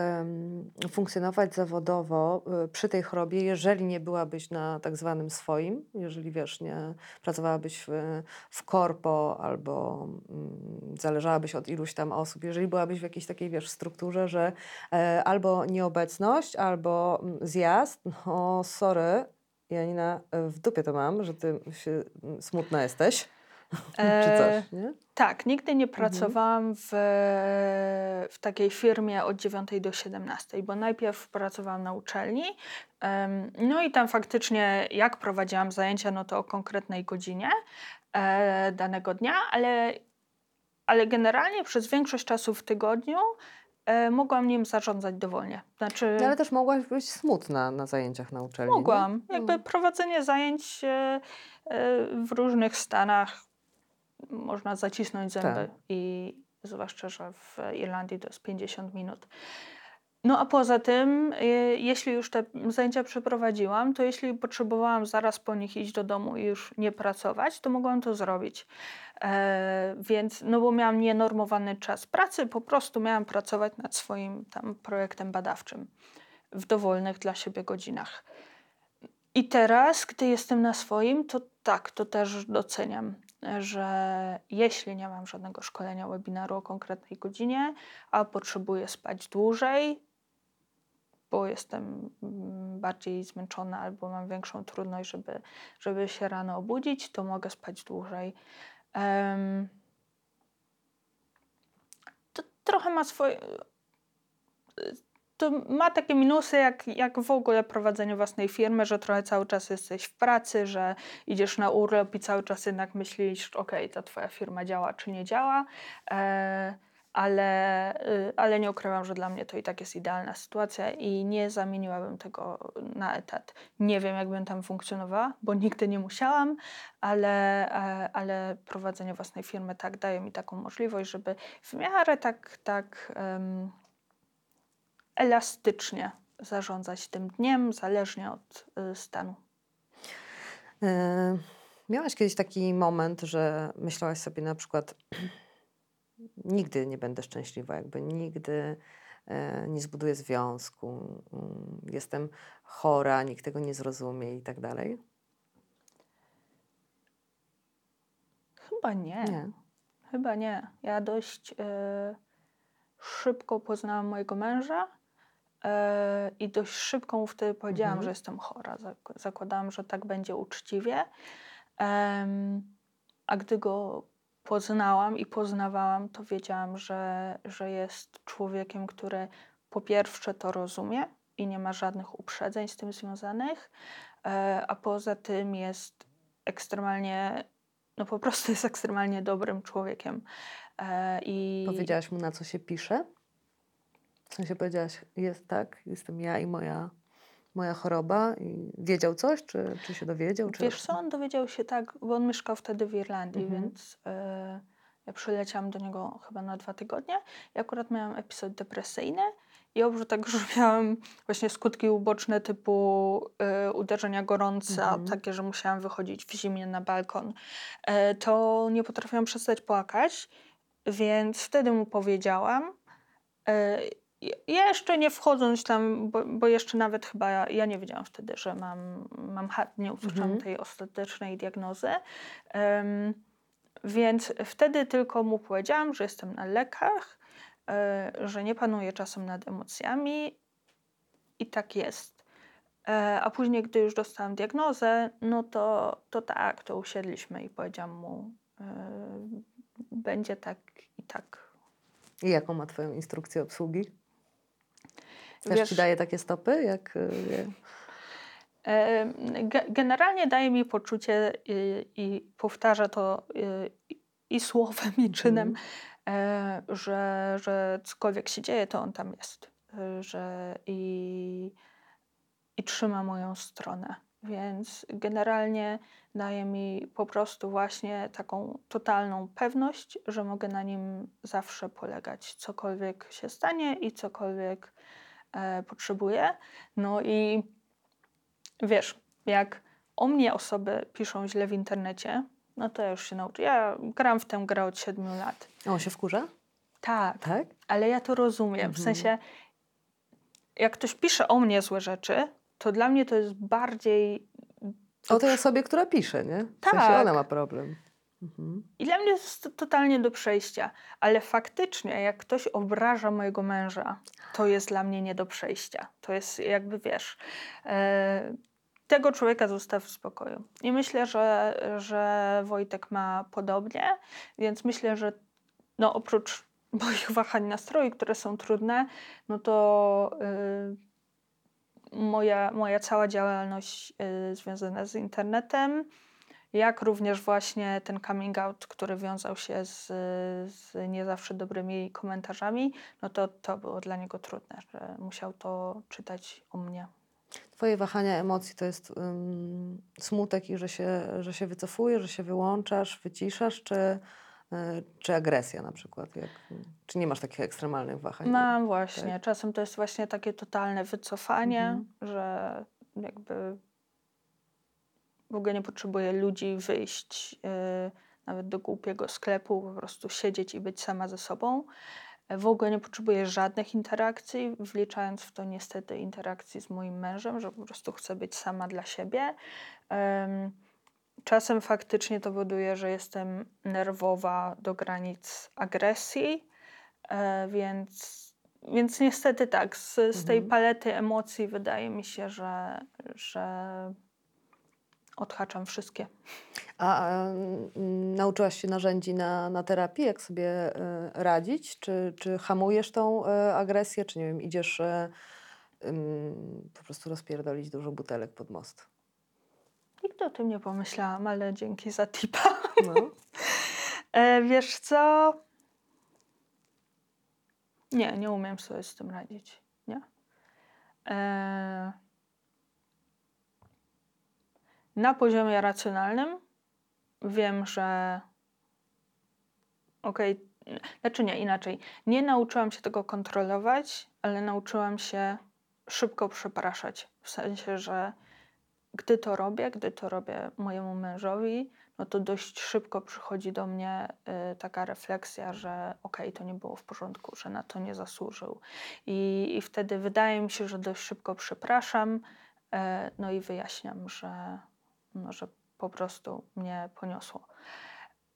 funkcjonować zawodowo y, przy tej chorobie, jeżeli nie byłabyś na tak zwanym swoim, jeżeli wiesz, nie pracowałabyś w, w korpo albo um, zależałabyś od iluś tam osób, jeżeli byłabyś w jakiejś takiej, wiesz, strukturze, że e, albo nieobecność, albo mm, zjazd, no sorry, Janina, e, w dupie to mam, że ty się, mm, smutna jesteś. <laughs> Czy coś, nie? Tak, nigdy nie mhm. pracowałam w, w takiej firmie od 9 do 17, bo najpierw pracowałam na uczelni. No i tam faktycznie, jak prowadziłam zajęcia, no to o konkretnej godzinie e, danego dnia, ale, ale generalnie przez większość czasu w tygodniu e, mogłam nim zarządzać dowolnie. Znaczy, no ale też mogłaś być smutna na zajęciach na uczelni. Mogłam. Nie? Jakby prowadzenie zajęć e, w różnych stanach można zacisnąć zęby tak. i zwłaszcza, że w Irlandii to jest 50 minut. No a poza tym, y, jeśli już te zajęcia przeprowadziłam, to jeśli potrzebowałam zaraz po nich iść do domu i już nie pracować, to mogłam to zrobić. E, więc, no bo miałam nienormowany czas pracy, po prostu miałam pracować nad swoim tam projektem badawczym w dowolnych dla siebie godzinach. I teraz, gdy jestem na swoim, to tak, to też doceniam że jeśli nie mam żadnego szkolenia webinaru o konkretnej godzinie, a potrzebuję spać dłużej, bo jestem mm, bardziej zmęczona albo mam większą trudność, żeby, żeby się rano obudzić, to mogę spać dłużej. Um, to trochę ma swoje to ma takie minusy, jak, jak w ogóle prowadzenie własnej firmy, że trochę cały czas jesteś w pracy, że idziesz na urlop i cały czas jednak myślisz, ok, ta twoja firma działa czy nie działa, e, ale, y, ale nie ukrywam, że dla mnie to i tak jest idealna sytuacja i nie zamieniłabym tego na etat. Nie wiem, jakbym tam funkcjonowała, bo nigdy nie musiałam, ale, e, ale prowadzenie własnej firmy tak daje mi taką możliwość, żeby w miarę tak, tak um, elastycznie zarządzać tym dniem, zależnie od y, stanu. E, miałaś kiedyś taki moment, że myślałaś sobie na przykład, <clears throat> nigdy nie będę szczęśliwa, jakby nigdy e, nie zbuduję związku, mm, jestem chora, nikt tego nie zrozumie i tak dalej? Chyba nie. nie. Chyba nie. Ja dość y, szybko poznałam mojego męża I dość szybko mu wtedy powiedziałam, mhm. że jestem chora. Zakładałam, że tak będzie uczciwie. A gdy go poznałam i poznawałam, to wiedziałam, że, że jest człowiekiem, który po pierwsze to rozumie i nie ma żadnych uprzedzeń z tym związanych, e, a poza tym jest ekstremalnie, no po prostu jest ekstremalnie dobrym człowiekiem. E, I... Powiedziałaś mu, na co się pisze? W sensie powiedziałaś, jest tak, jestem ja i moja, moja choroba. I wiedział coś, czy, czy się dowiedział? Czy... Wiesz co, on dowiedział się tak, bo on mieszkał wtedy w Irlandii, mhm. więc y, ja przyleciałam do niego chyba na dwa tygodnie i akurat miałam epizod depresyjny i oprócz tego, że miałam właśnie skutki uboczne typu y, uderzenia gorąca, mhm. takie, że musiałam wychodzić w zimnie na balkon, y, to nie potrafiłam przestać płakać więc wtedy mu powiedziałam. E, jeszcze nie wchodząc tam, bo, bo, jeszcze nawet chyba ja, ja, nie wiedziałam wtedy, że mam, mam HAT, nie usłyszałam mhm. tej ostatecznej diagnozy. Um, więc wtedy tylko mu powiedziałam, że jestem na lekach, e, że nie panuję czasem nad emocjami i tak jest. E, a później, gdy już dostałam diagnozę, no to, to tak, to usiedliśmy i powiedziałam mu, e, będzie tak i tak. I jaką ma Twoją instrukcję obsługi? Też Wiesz, Ci daje takie stopy? Jak, wie? Generalnie daje mi poczucie i, i powtarza to i, i słowem, i czynem, mm. że, że cokolwiek się dzieje, to on tam jest. Że i, i trzyma moją stronę. Więc generalnie daje mi po prostu właśnie taką totalną pewność, że mogę na nim zawsze polegać, cokolwiek się stanie i cokolwiek e, potrzebuję. No i wiesz, jak o mnie osoby piszą źle w internecie, no to ja już się nauczę. Ja gram w tę grę od siedmiu lat. A on się wkurza? Tak, tak? ale ja to rozumiem. W mhm. sensie, jak ktoś pisze o mnie złe rzeczy, to dla mnie to jest bardziej... O tej osobie, która pisze, nie? W tak. sensie ona ma problem. I dla mnie jest to totalnie do przejścia. Ale faktycznie, jak ktoś obraża mojego męża, to jest dla mnie nie do przejścia. To jest jakby, wiesz... E, tego człowieka zostaw w spokoju. I myślę, że, że Wojtek ma podobnie, więc myślę, że no oprócz <laughs> moich wahań nastroju, które są trudne, no to yy, moja, moja cała działalność yy, związana z internetem, jak również właśnie ten coming out, który wiązał się z, z nie zawsze dobrymi komentarzami, no to to było dla niego trudne, że musiał to czytać o mnie. Twoje wahania emocji to jest um, smutek i że się, że się wycofujesz, że się wyłączasz, wyciszasz, czy, y, czy agresja na przykład? Jak, czy nie masz takich ekstremalnych wahań? Mam właśnie. Tak? Czasem to jest właśnie takie totalne wycofanie, mhm. że jakby w ogóle nie potrzebuję ludzi wyjść y, nawet do głupiego sklepu, po prostu siedzieć i być sama ze sobą. W ogóle nie potrzebuję żadnych interakcji, wliczając w to niestety interakcji z moim mężem, że po prostu chcę być sama dla siebie. Czasem faktycznie to powoduje, że jestem nerwowa do granic agresji, e, więc, więc niestety tak, z, z tej mhm. palety emocji wydaje mi się, że, że odhaczam wszystkie. A, a nauczyłaś się narzędzi na, na terapii, jak sobie y, radzić? Czy, czy hamujesz tą y, agresję, czy nie wiem, idziesz y, po prostu rozpierdolić dużo butelek pod most? Nigdy o tym nie pomyślałam, ale dzięki za tipa. No. <laughs> e, wiesz co? Nie, nie umiem sobie z tym radzić. Nie. E, na poziomie racjonalnym wiem, że okej, okay, znaczy nie, inaczej. Nie nauczyłam się tego kontrolować, ale nauczyłam się szybko przepraszać. W sensie, że gdy to robię, gdy to robię mojemu mężowi, no to dość szybko przychodzi do mnie y, taka refleksja, że okej, okay, to nie było w porządku, że na to nie zasłużył. I, I wtedy wydaje mi się, że dość szybko przepraszam, y, no i wyjaśniam, że, no, że po prostu mnie poniosło.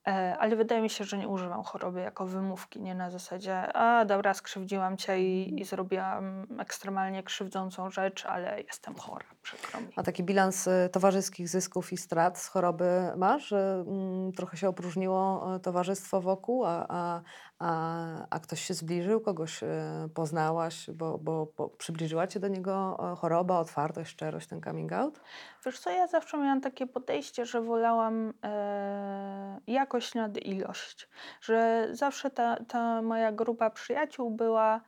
E, ale wydaje mi się, że nie używam choroby jako wymówki, nie na zasadzie, a dobra, skrzywdziłam cię i, i zrobiłam ekstremalnie krzywdzącą rzecz, ale jestem chora, przykro mi. A taki bilans y, towarzyskich zysków i strat z choroby masz? Że mm, trochę się opróżniło y, towarzystwo wokół, a, a, a, a ktoś się zbliżył, kogoś y, poznałaś, bo, bo, bo przybliżyła cię do niego choroba, otwartość, szczerość, ten coming out? Wiesz co, ja zawsze miałam takie podejście, że wolałam e, jakość nad ilość. Że zawsze ta, ta moja grupa przyjaciół była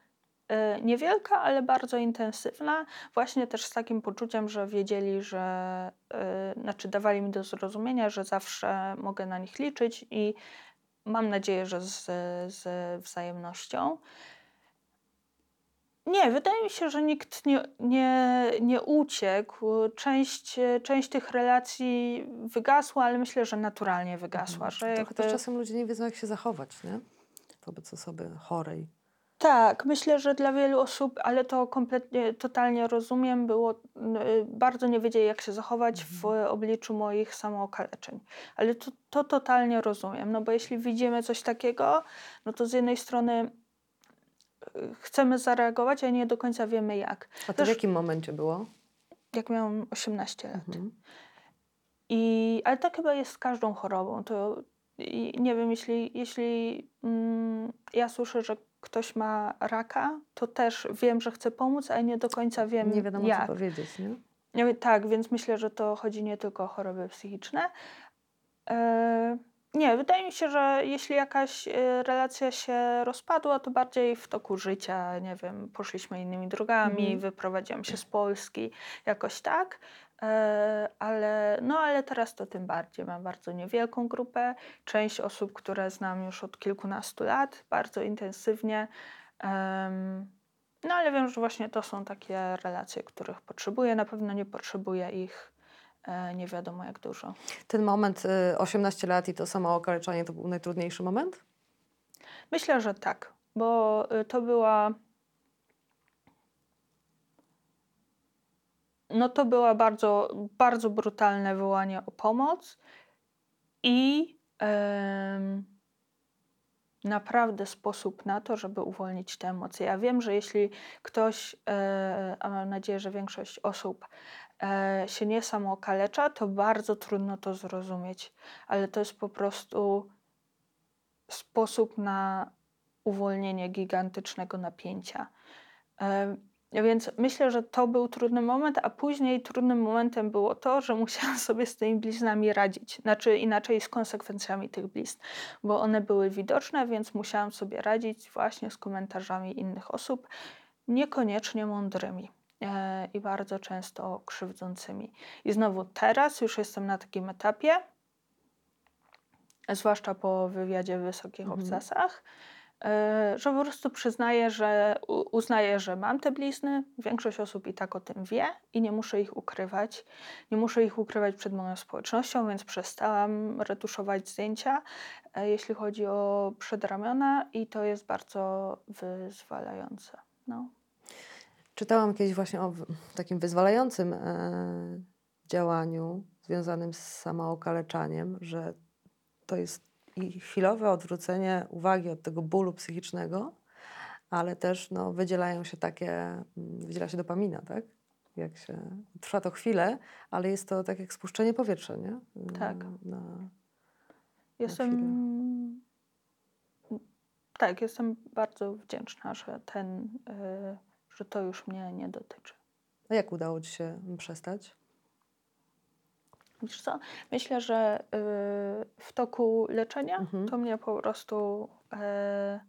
niewielka, ale bardzo intensywna. Właśnie też z takim poczuciem, że wiedzieli, że, e, znaczy dawali mi do zrozumienia, że zawsze mogę na nich liczyć i mam nadzieję, że z, z wzajemnością. Nie, wydaje mi się, że nikt nie, nie, nie uciekł. Część, część tych relacji wygasła, ale myślę, że naturalnie wygasła. Mhm. Że jakby... też czasem ludzie nie wiedzą, jak się zachować, nie? wobec osoby chorej. Tak, myślę, że dla wielu osób, ale to kompletnie, totalnie rozumiem, było y, bardzo nie wiedzieli, jak się zachować w Mhm. obliczu moich samookaleczeń. Ale to, to totalnie rozumiem, no bo jeśli widzimy coś takiego, no to z jednej strony y, chcemy zareagować, a nie do końca wiemy jak. A to Też- w jakim momencie było? Jak miałam 18 lat. Mhm. I, ale tak chyba jest z każdą chorobą. To i nie wiem, jeśli, jeśli mm, ja słyszę, że ktoś ma raka, to też wiem, że chcę pomóc, ale nie do końca wiem Nie wiadomo, jak. co powiedzieć, nie? Ja tak, więc myślę, że to chodzi nie tylko o choroby psychiczne. E, nie, wydaje mi się, że jeśli jakaś e, relacja się rozpadła, to bardziej w toku życia, nie wiem, poszliśmy innymi drogami, Mhm. wyprowadziłam się z Polski, jakoś tak. E, ale, no ale teraz to tym bardziej. Mam bardzo niewielką grupę, część osób, które znam już od kilkunastu lat, bardzo intensywnie. No ale wiem, że właśnie to są takie relacje, których potrzebuję. Na pewno nie potrzebuję ich e, nie wiadomo jak dużo. Ten moment, y, 18 lat i to samo okaleczanie, to był najtrudniejszy moment? Myślę, że tak, bo y, to była. No to była bardzo, bardzo brutalne wołanie o pomoc i naprawdę sposób na to, żeby uwolnić te emocje. Ja wiem, że jeśli ktoś, e, a mam nadzieję, że większość osób e, się nie samookalecza, to bardzo trudno to zrozumieć, ale to jest po prostu sposób na uwolnienie gigantycznego napięcia. Więc myślę, że to był trudny moment, a później trudnym momentem było to, że musiałam <laughs> sobie z tymi bliznami radzić. Znaczy inaczej z konsekwencjami tych blizn, bo one były widoczne, więc musiałam sobie radzić właśnie z komentarzami innych osób, niekoniecznie mądrymi e, i bardzo często krzywdzącymi. I znowu teraz już jestem na takim etapie, zwłaszcza po wywiadzie w Wysokich Mhm. Obcasach, że po prostu przyznaję, że uznaję, że mam te blizny. Większość osób i tak o tym wie i nie muszę ich ukrywać. Nie muszę ich ukrywać przed moją społecznością, więc przestałam retuszować zdjęcia, e, jeśli chodzi o przedramiona i to jest bardzo wyzwalające. No. Czytałam kiedyś właśnie o takim wyzwalającym e, działaniu związanym z samookaleczaniem, że to jest i chwilowe odwrócenie uwagi od tego bólu psychicznego, ale też no, wydzielają się takie, mm, wydziela się dopamina, tak? Jak się, trwa to chwilę, ale jest to tak jak spuszczenie powietrza, nie? Tak. Na, Jestem. Tak, jestem bardzo wdzięczna, że ten, y, że to już mnie nie dotyczy. a jak udało Ci się przestać? Wiesz co? Myślę, że y, w toku leczenia Mhm. to mnie po prostu e,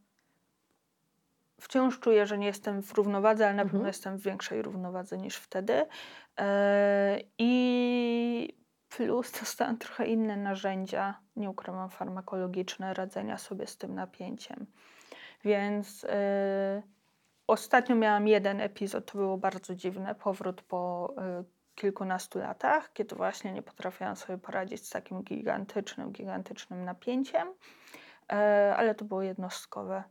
wciąż czuję, że nie jestem w równowadze, ale na Mhm. pewno jestem w większej równowadze niż wtedy. E, I plus dostałam trochę inne narzędzia, nie ukrywam, farmakologiczne, radzenia sobie z tym napięciem. Więc e, ostatnio miałam jeden epizod, to było bardzo dziwne, powrót po kilkunastu latach, kiedy właśnie nie potrafiłam sobie poradzić z takim gigantycznym, gigantycznym napięciem, e, ale to było jednostkowe.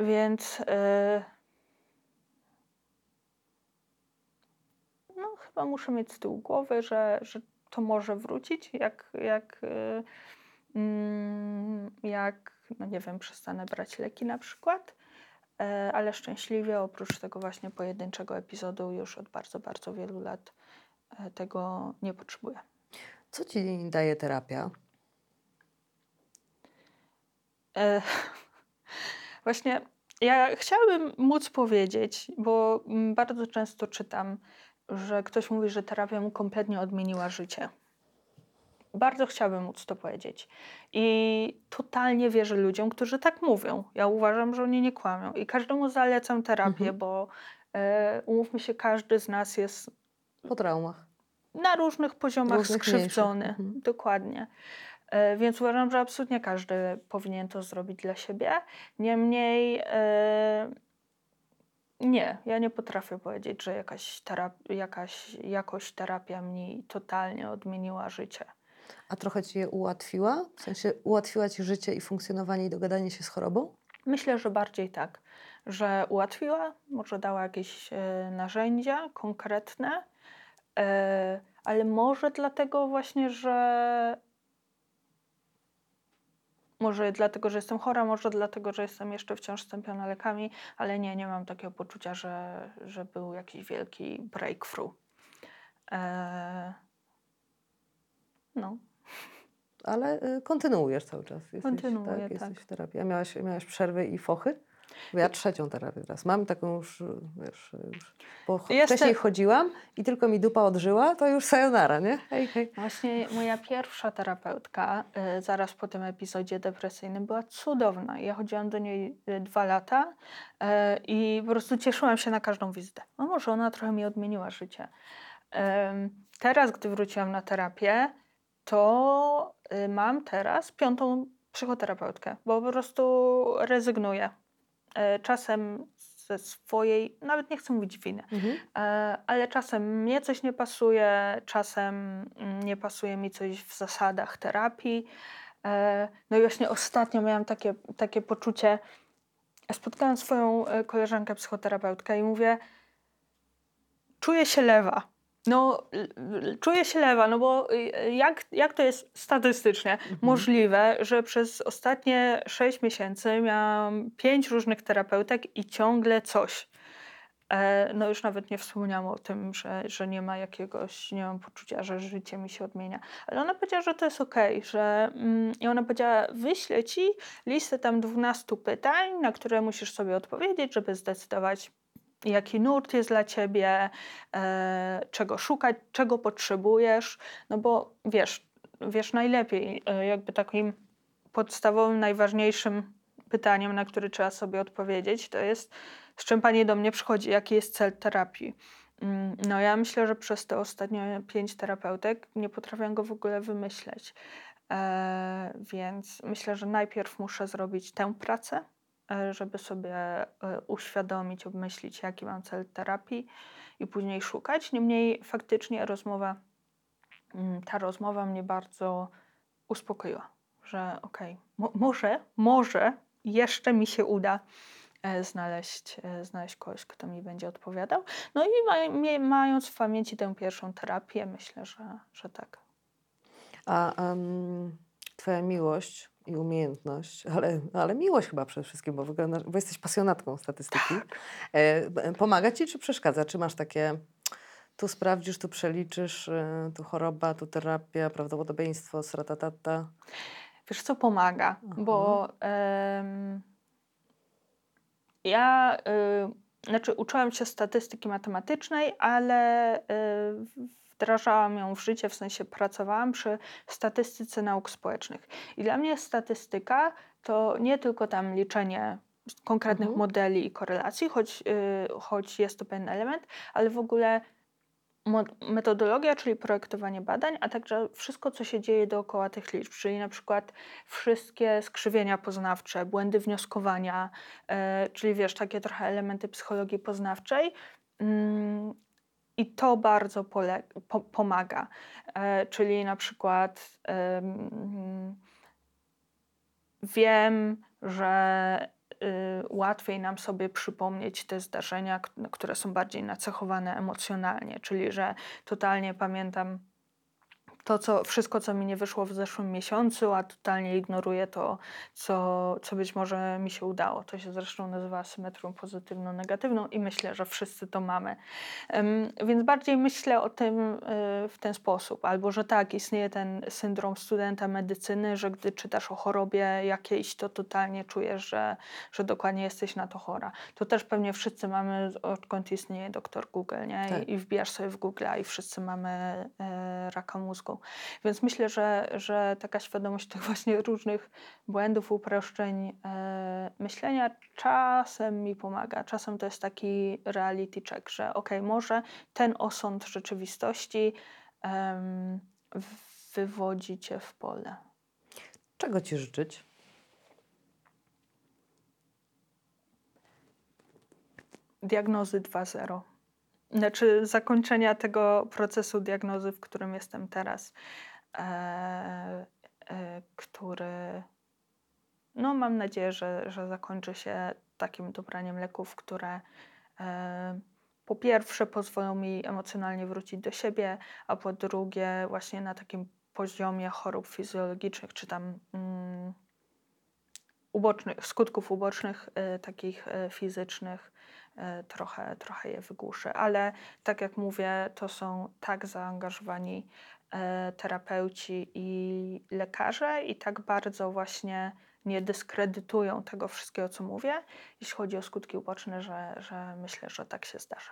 Więc e, no, chyba muszę mieć z tyłu głowy, że, że to może wrócić, jak, jak, e, mm, jak no nie wiem, przestanę brać leki na przykład. E, ale szczęśliwie oprócz tego właśnie pojedynczego epizodu już od bardzo, bardzo wielu lat e, tego nie potrzebuję. Co Ci daje terapia? E, <laughs> Właśnie ja chciałabym móc powiedzieć, bo mm, bardzo często czytam, że ktoś mówi, że terapia mu kompletnie odmieniła życie. Bardzo chciałabym móc to powiedzieć. I totalnie wierzę ludziom, którzy tak mówią. Ja uważam, że oni nie kłamią. I każdemu zalecam terapię, Mhm. bo e, umówmy się, każdy z nas jest Po traumach. na różnych poziomach Różnych skrzywdzony. mhm. Dokładnie. E, Więc uważam, że absolutnie każdy powinien to zrobić dla siebie. Niemniej e, nie, ja nie potrafię powiedzieć, że jakaś, terap- jakaś jakoś terapia mi totalnie odmieniła życie. A trochę ci je ułatwiła? W sensie ułatwiła ci życie i funkcjonowanie i dogadanie się z chorobą? Myślę, że bardziej tak, że ułatwiła, może dała jakieś e, narzędzia konkretne, e, ale może dlatego właśnie, że może dlatego, że jestem chora, może dlatego, że jestem jeszcze wciąż stępiona lekami, ale nie, nie mam takiego poczucia, że, że był jakiś wielki breakthrough. E, no. Ale y, kontynuujesz cały czas. Jesteś, Kontynuuję, tak, tak. Jesteś w terapii. A miałaś, miałaś przerwy i fochy? Ja trzecią terapię teraz mam, taką już, wiesz, już bo Jestem- wcześniej chodziłam i tylko mi dupa odżyła, to już sayonara, nie? Hej, hej. Właśnie moja pierwsza terapeutka, y, zaraz po tym epizodzie depresyjnym, była cudowna. Ja chodziłam do niej y, dwa lata y, i po prostu cieszyłam się na każdą wizytę. No może ona trochę mi odmieniła życie. Teraz, gdy wróciłam na terapię, to y, mam teraz piątą psychoterapeutkę, bo po prostu rezygnuję. Y, Czasem ze swojej, nawet nie chcę mówić winy, Mhm. E, ale czasem mnie coś nie pasuje, czasem mm, nie pasuje mi coś w zasadach terapii. E, No i właśnie ostatnio miałam takie, takie poczucie, spotkałam swoją e, koleżankę psychoterapeutkę i mówię, czuję się lewa. No, czuję się lewa, no bo y, jak, jak to jest statystycznie możliwe, że przez ostatnie 6 miesięcy miałam pięć różnych terapeutek i ciągle coś. E, No już nawet nie wspomniałam o tym, że, że nie ma jakiegoś, nie mam poczucia, że życie mi się odmienia. Ale ona powiedziała, że to jest okej, że mm, i ona powiedziała, wyślę ci listę tam 12 pytań, na które musisz sobie odpowiedzieć, żeby zdecydować, jaki nurt jest dla ciebie, e, czego szukać, czego potrzebujesz. No bo wiesz, wiesz najlepiej, e, jakby takim podstawowym, najważniejszym pytaniem, na które trzeba sobie odpowiedzieć, to jest, z czym pani do mnie przychodzi, jaki jest cel terapii. Mm, No ja myślę, że przez te ostatnie pięć terapeutek nie potrafię go w ogóle wymyśleć. E, więc myślę, że najpierw muszę zrobić tę pracę, żeby sobie e, uświadomić, obmyślić, jaki mam cel terapii i później szukać. Niemniej faktycznie rozmowa, mm, ta rozmowa mnie bardzo uspokoiła, że okej, mo- może, może jeszcze mi się uda e, znaleźć, e, znaleźć kogoś, kto mi będzie odpowiadał. No i mając w pamięci tę pierwszą terapię, myślę, że, że tak. A em, twoja miłość i umiejętność, ale, ale miłość chyba przede wszystkim, bo, wyglądasz, bo jesteś pasjonatką statystyki. E, b- pomaga ci czy przeszkadza? Czy masz takie, tu sprawdzisz, tu przeliczysz, e, tu choroba, tu terapia, prawdopodobieństwo, sratatata? Wiesz, co pomaga, bo em, ja y, znaczy uczyłam się statystyki matematycznej, ale y, wdrażałam ją w życie, w sensie pracowałam przy statystyce nauk społecznych. I dla mnie statystyka to nie tylko tam liczenie konkretnych Mhm. modeli i korelacji, choć, y, choć jest to pewien element, ale w ogóle metodologia, czyli projektowanie badań, a także wszystko, co się dzieje dookoła tych liczb, czyli na przykład wszystkie skrzywienia poznawcze, błędy wnioskowania, e, czyli wiesz, takie trochę elementy psychologii poznawczej. I to bardzo po- pomaga. E, czyli na przykład em, wiem, że y, łatwiej nam sobie przypomnieć te zdarzenia, które są bardziej nacechowane emocjonalnie, czyli że totalnie pamiętam to, co, wszystko, co mi nie wyszło w zeszłym miesiącu, a totalnie ignoruję to, co, co być może mi się udało. To się zresztą nazywa symetrią pozytywno-negatywną i myślę, że wszyscy to mamy. Em, Więc bardziej myślę o tym y, w ten sposób, albo że tak, istnieje ten syndrom studenta medycyny, że gdy czytasz o chorobie jakiejś, to totalnie czujesz, że, że dokładnie jesteś na to chora. To też pewnie wszyscy mamy, odkąd istnieje doktor Google, nie? Tak. I, I wbijasz sobie w Google i wszyscy mamy e, raka mózgu. Więc myślę, że, że taka świadomość tych właśnie różnych błędów, uproszczeń e, myślenia czasem mi pomaga. Czasem to jest taki reality check, że okej, może ten osąd rzeczywistości em, wywodzi cię w pole. Czego ci życzyć? Diagnozy 2.0. Znaczy zakończenia tego procesu diagnozy, w którym jestem teraz. e, e, który no mam nadzieję, że, że zakończy się takim dobraniem leków, które e, po pierwsze pozwolą mi emocjonalnie wrócić do siebie, a po drugie właśnie na takim poziomie chorób fizjologicznych czy tam mm, ubocznych, skutków ubocznych, y, takich y, fizycznych, trochę, trochę je wygłuszy. Ale tak jak mówię, to są tak zaangażowani y, terapeuci i lekarze i tak bardzo właśnie nie dyskredytują tego wszystkiego, co mówię, jeśli chodzi o skutki uboczne, że, że myślę, że tak się zdarza.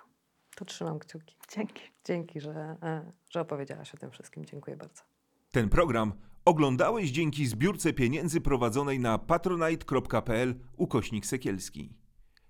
To trzymam kciuki. Dzięki. Dzięki, że, e, że opowiedziałaś o tym wszystkim. Dziękuję bardzo. Ten program oglądałeś dzięki zbiórce pieniędzy prowadzonej na patronite.pl ukośnik sekielski.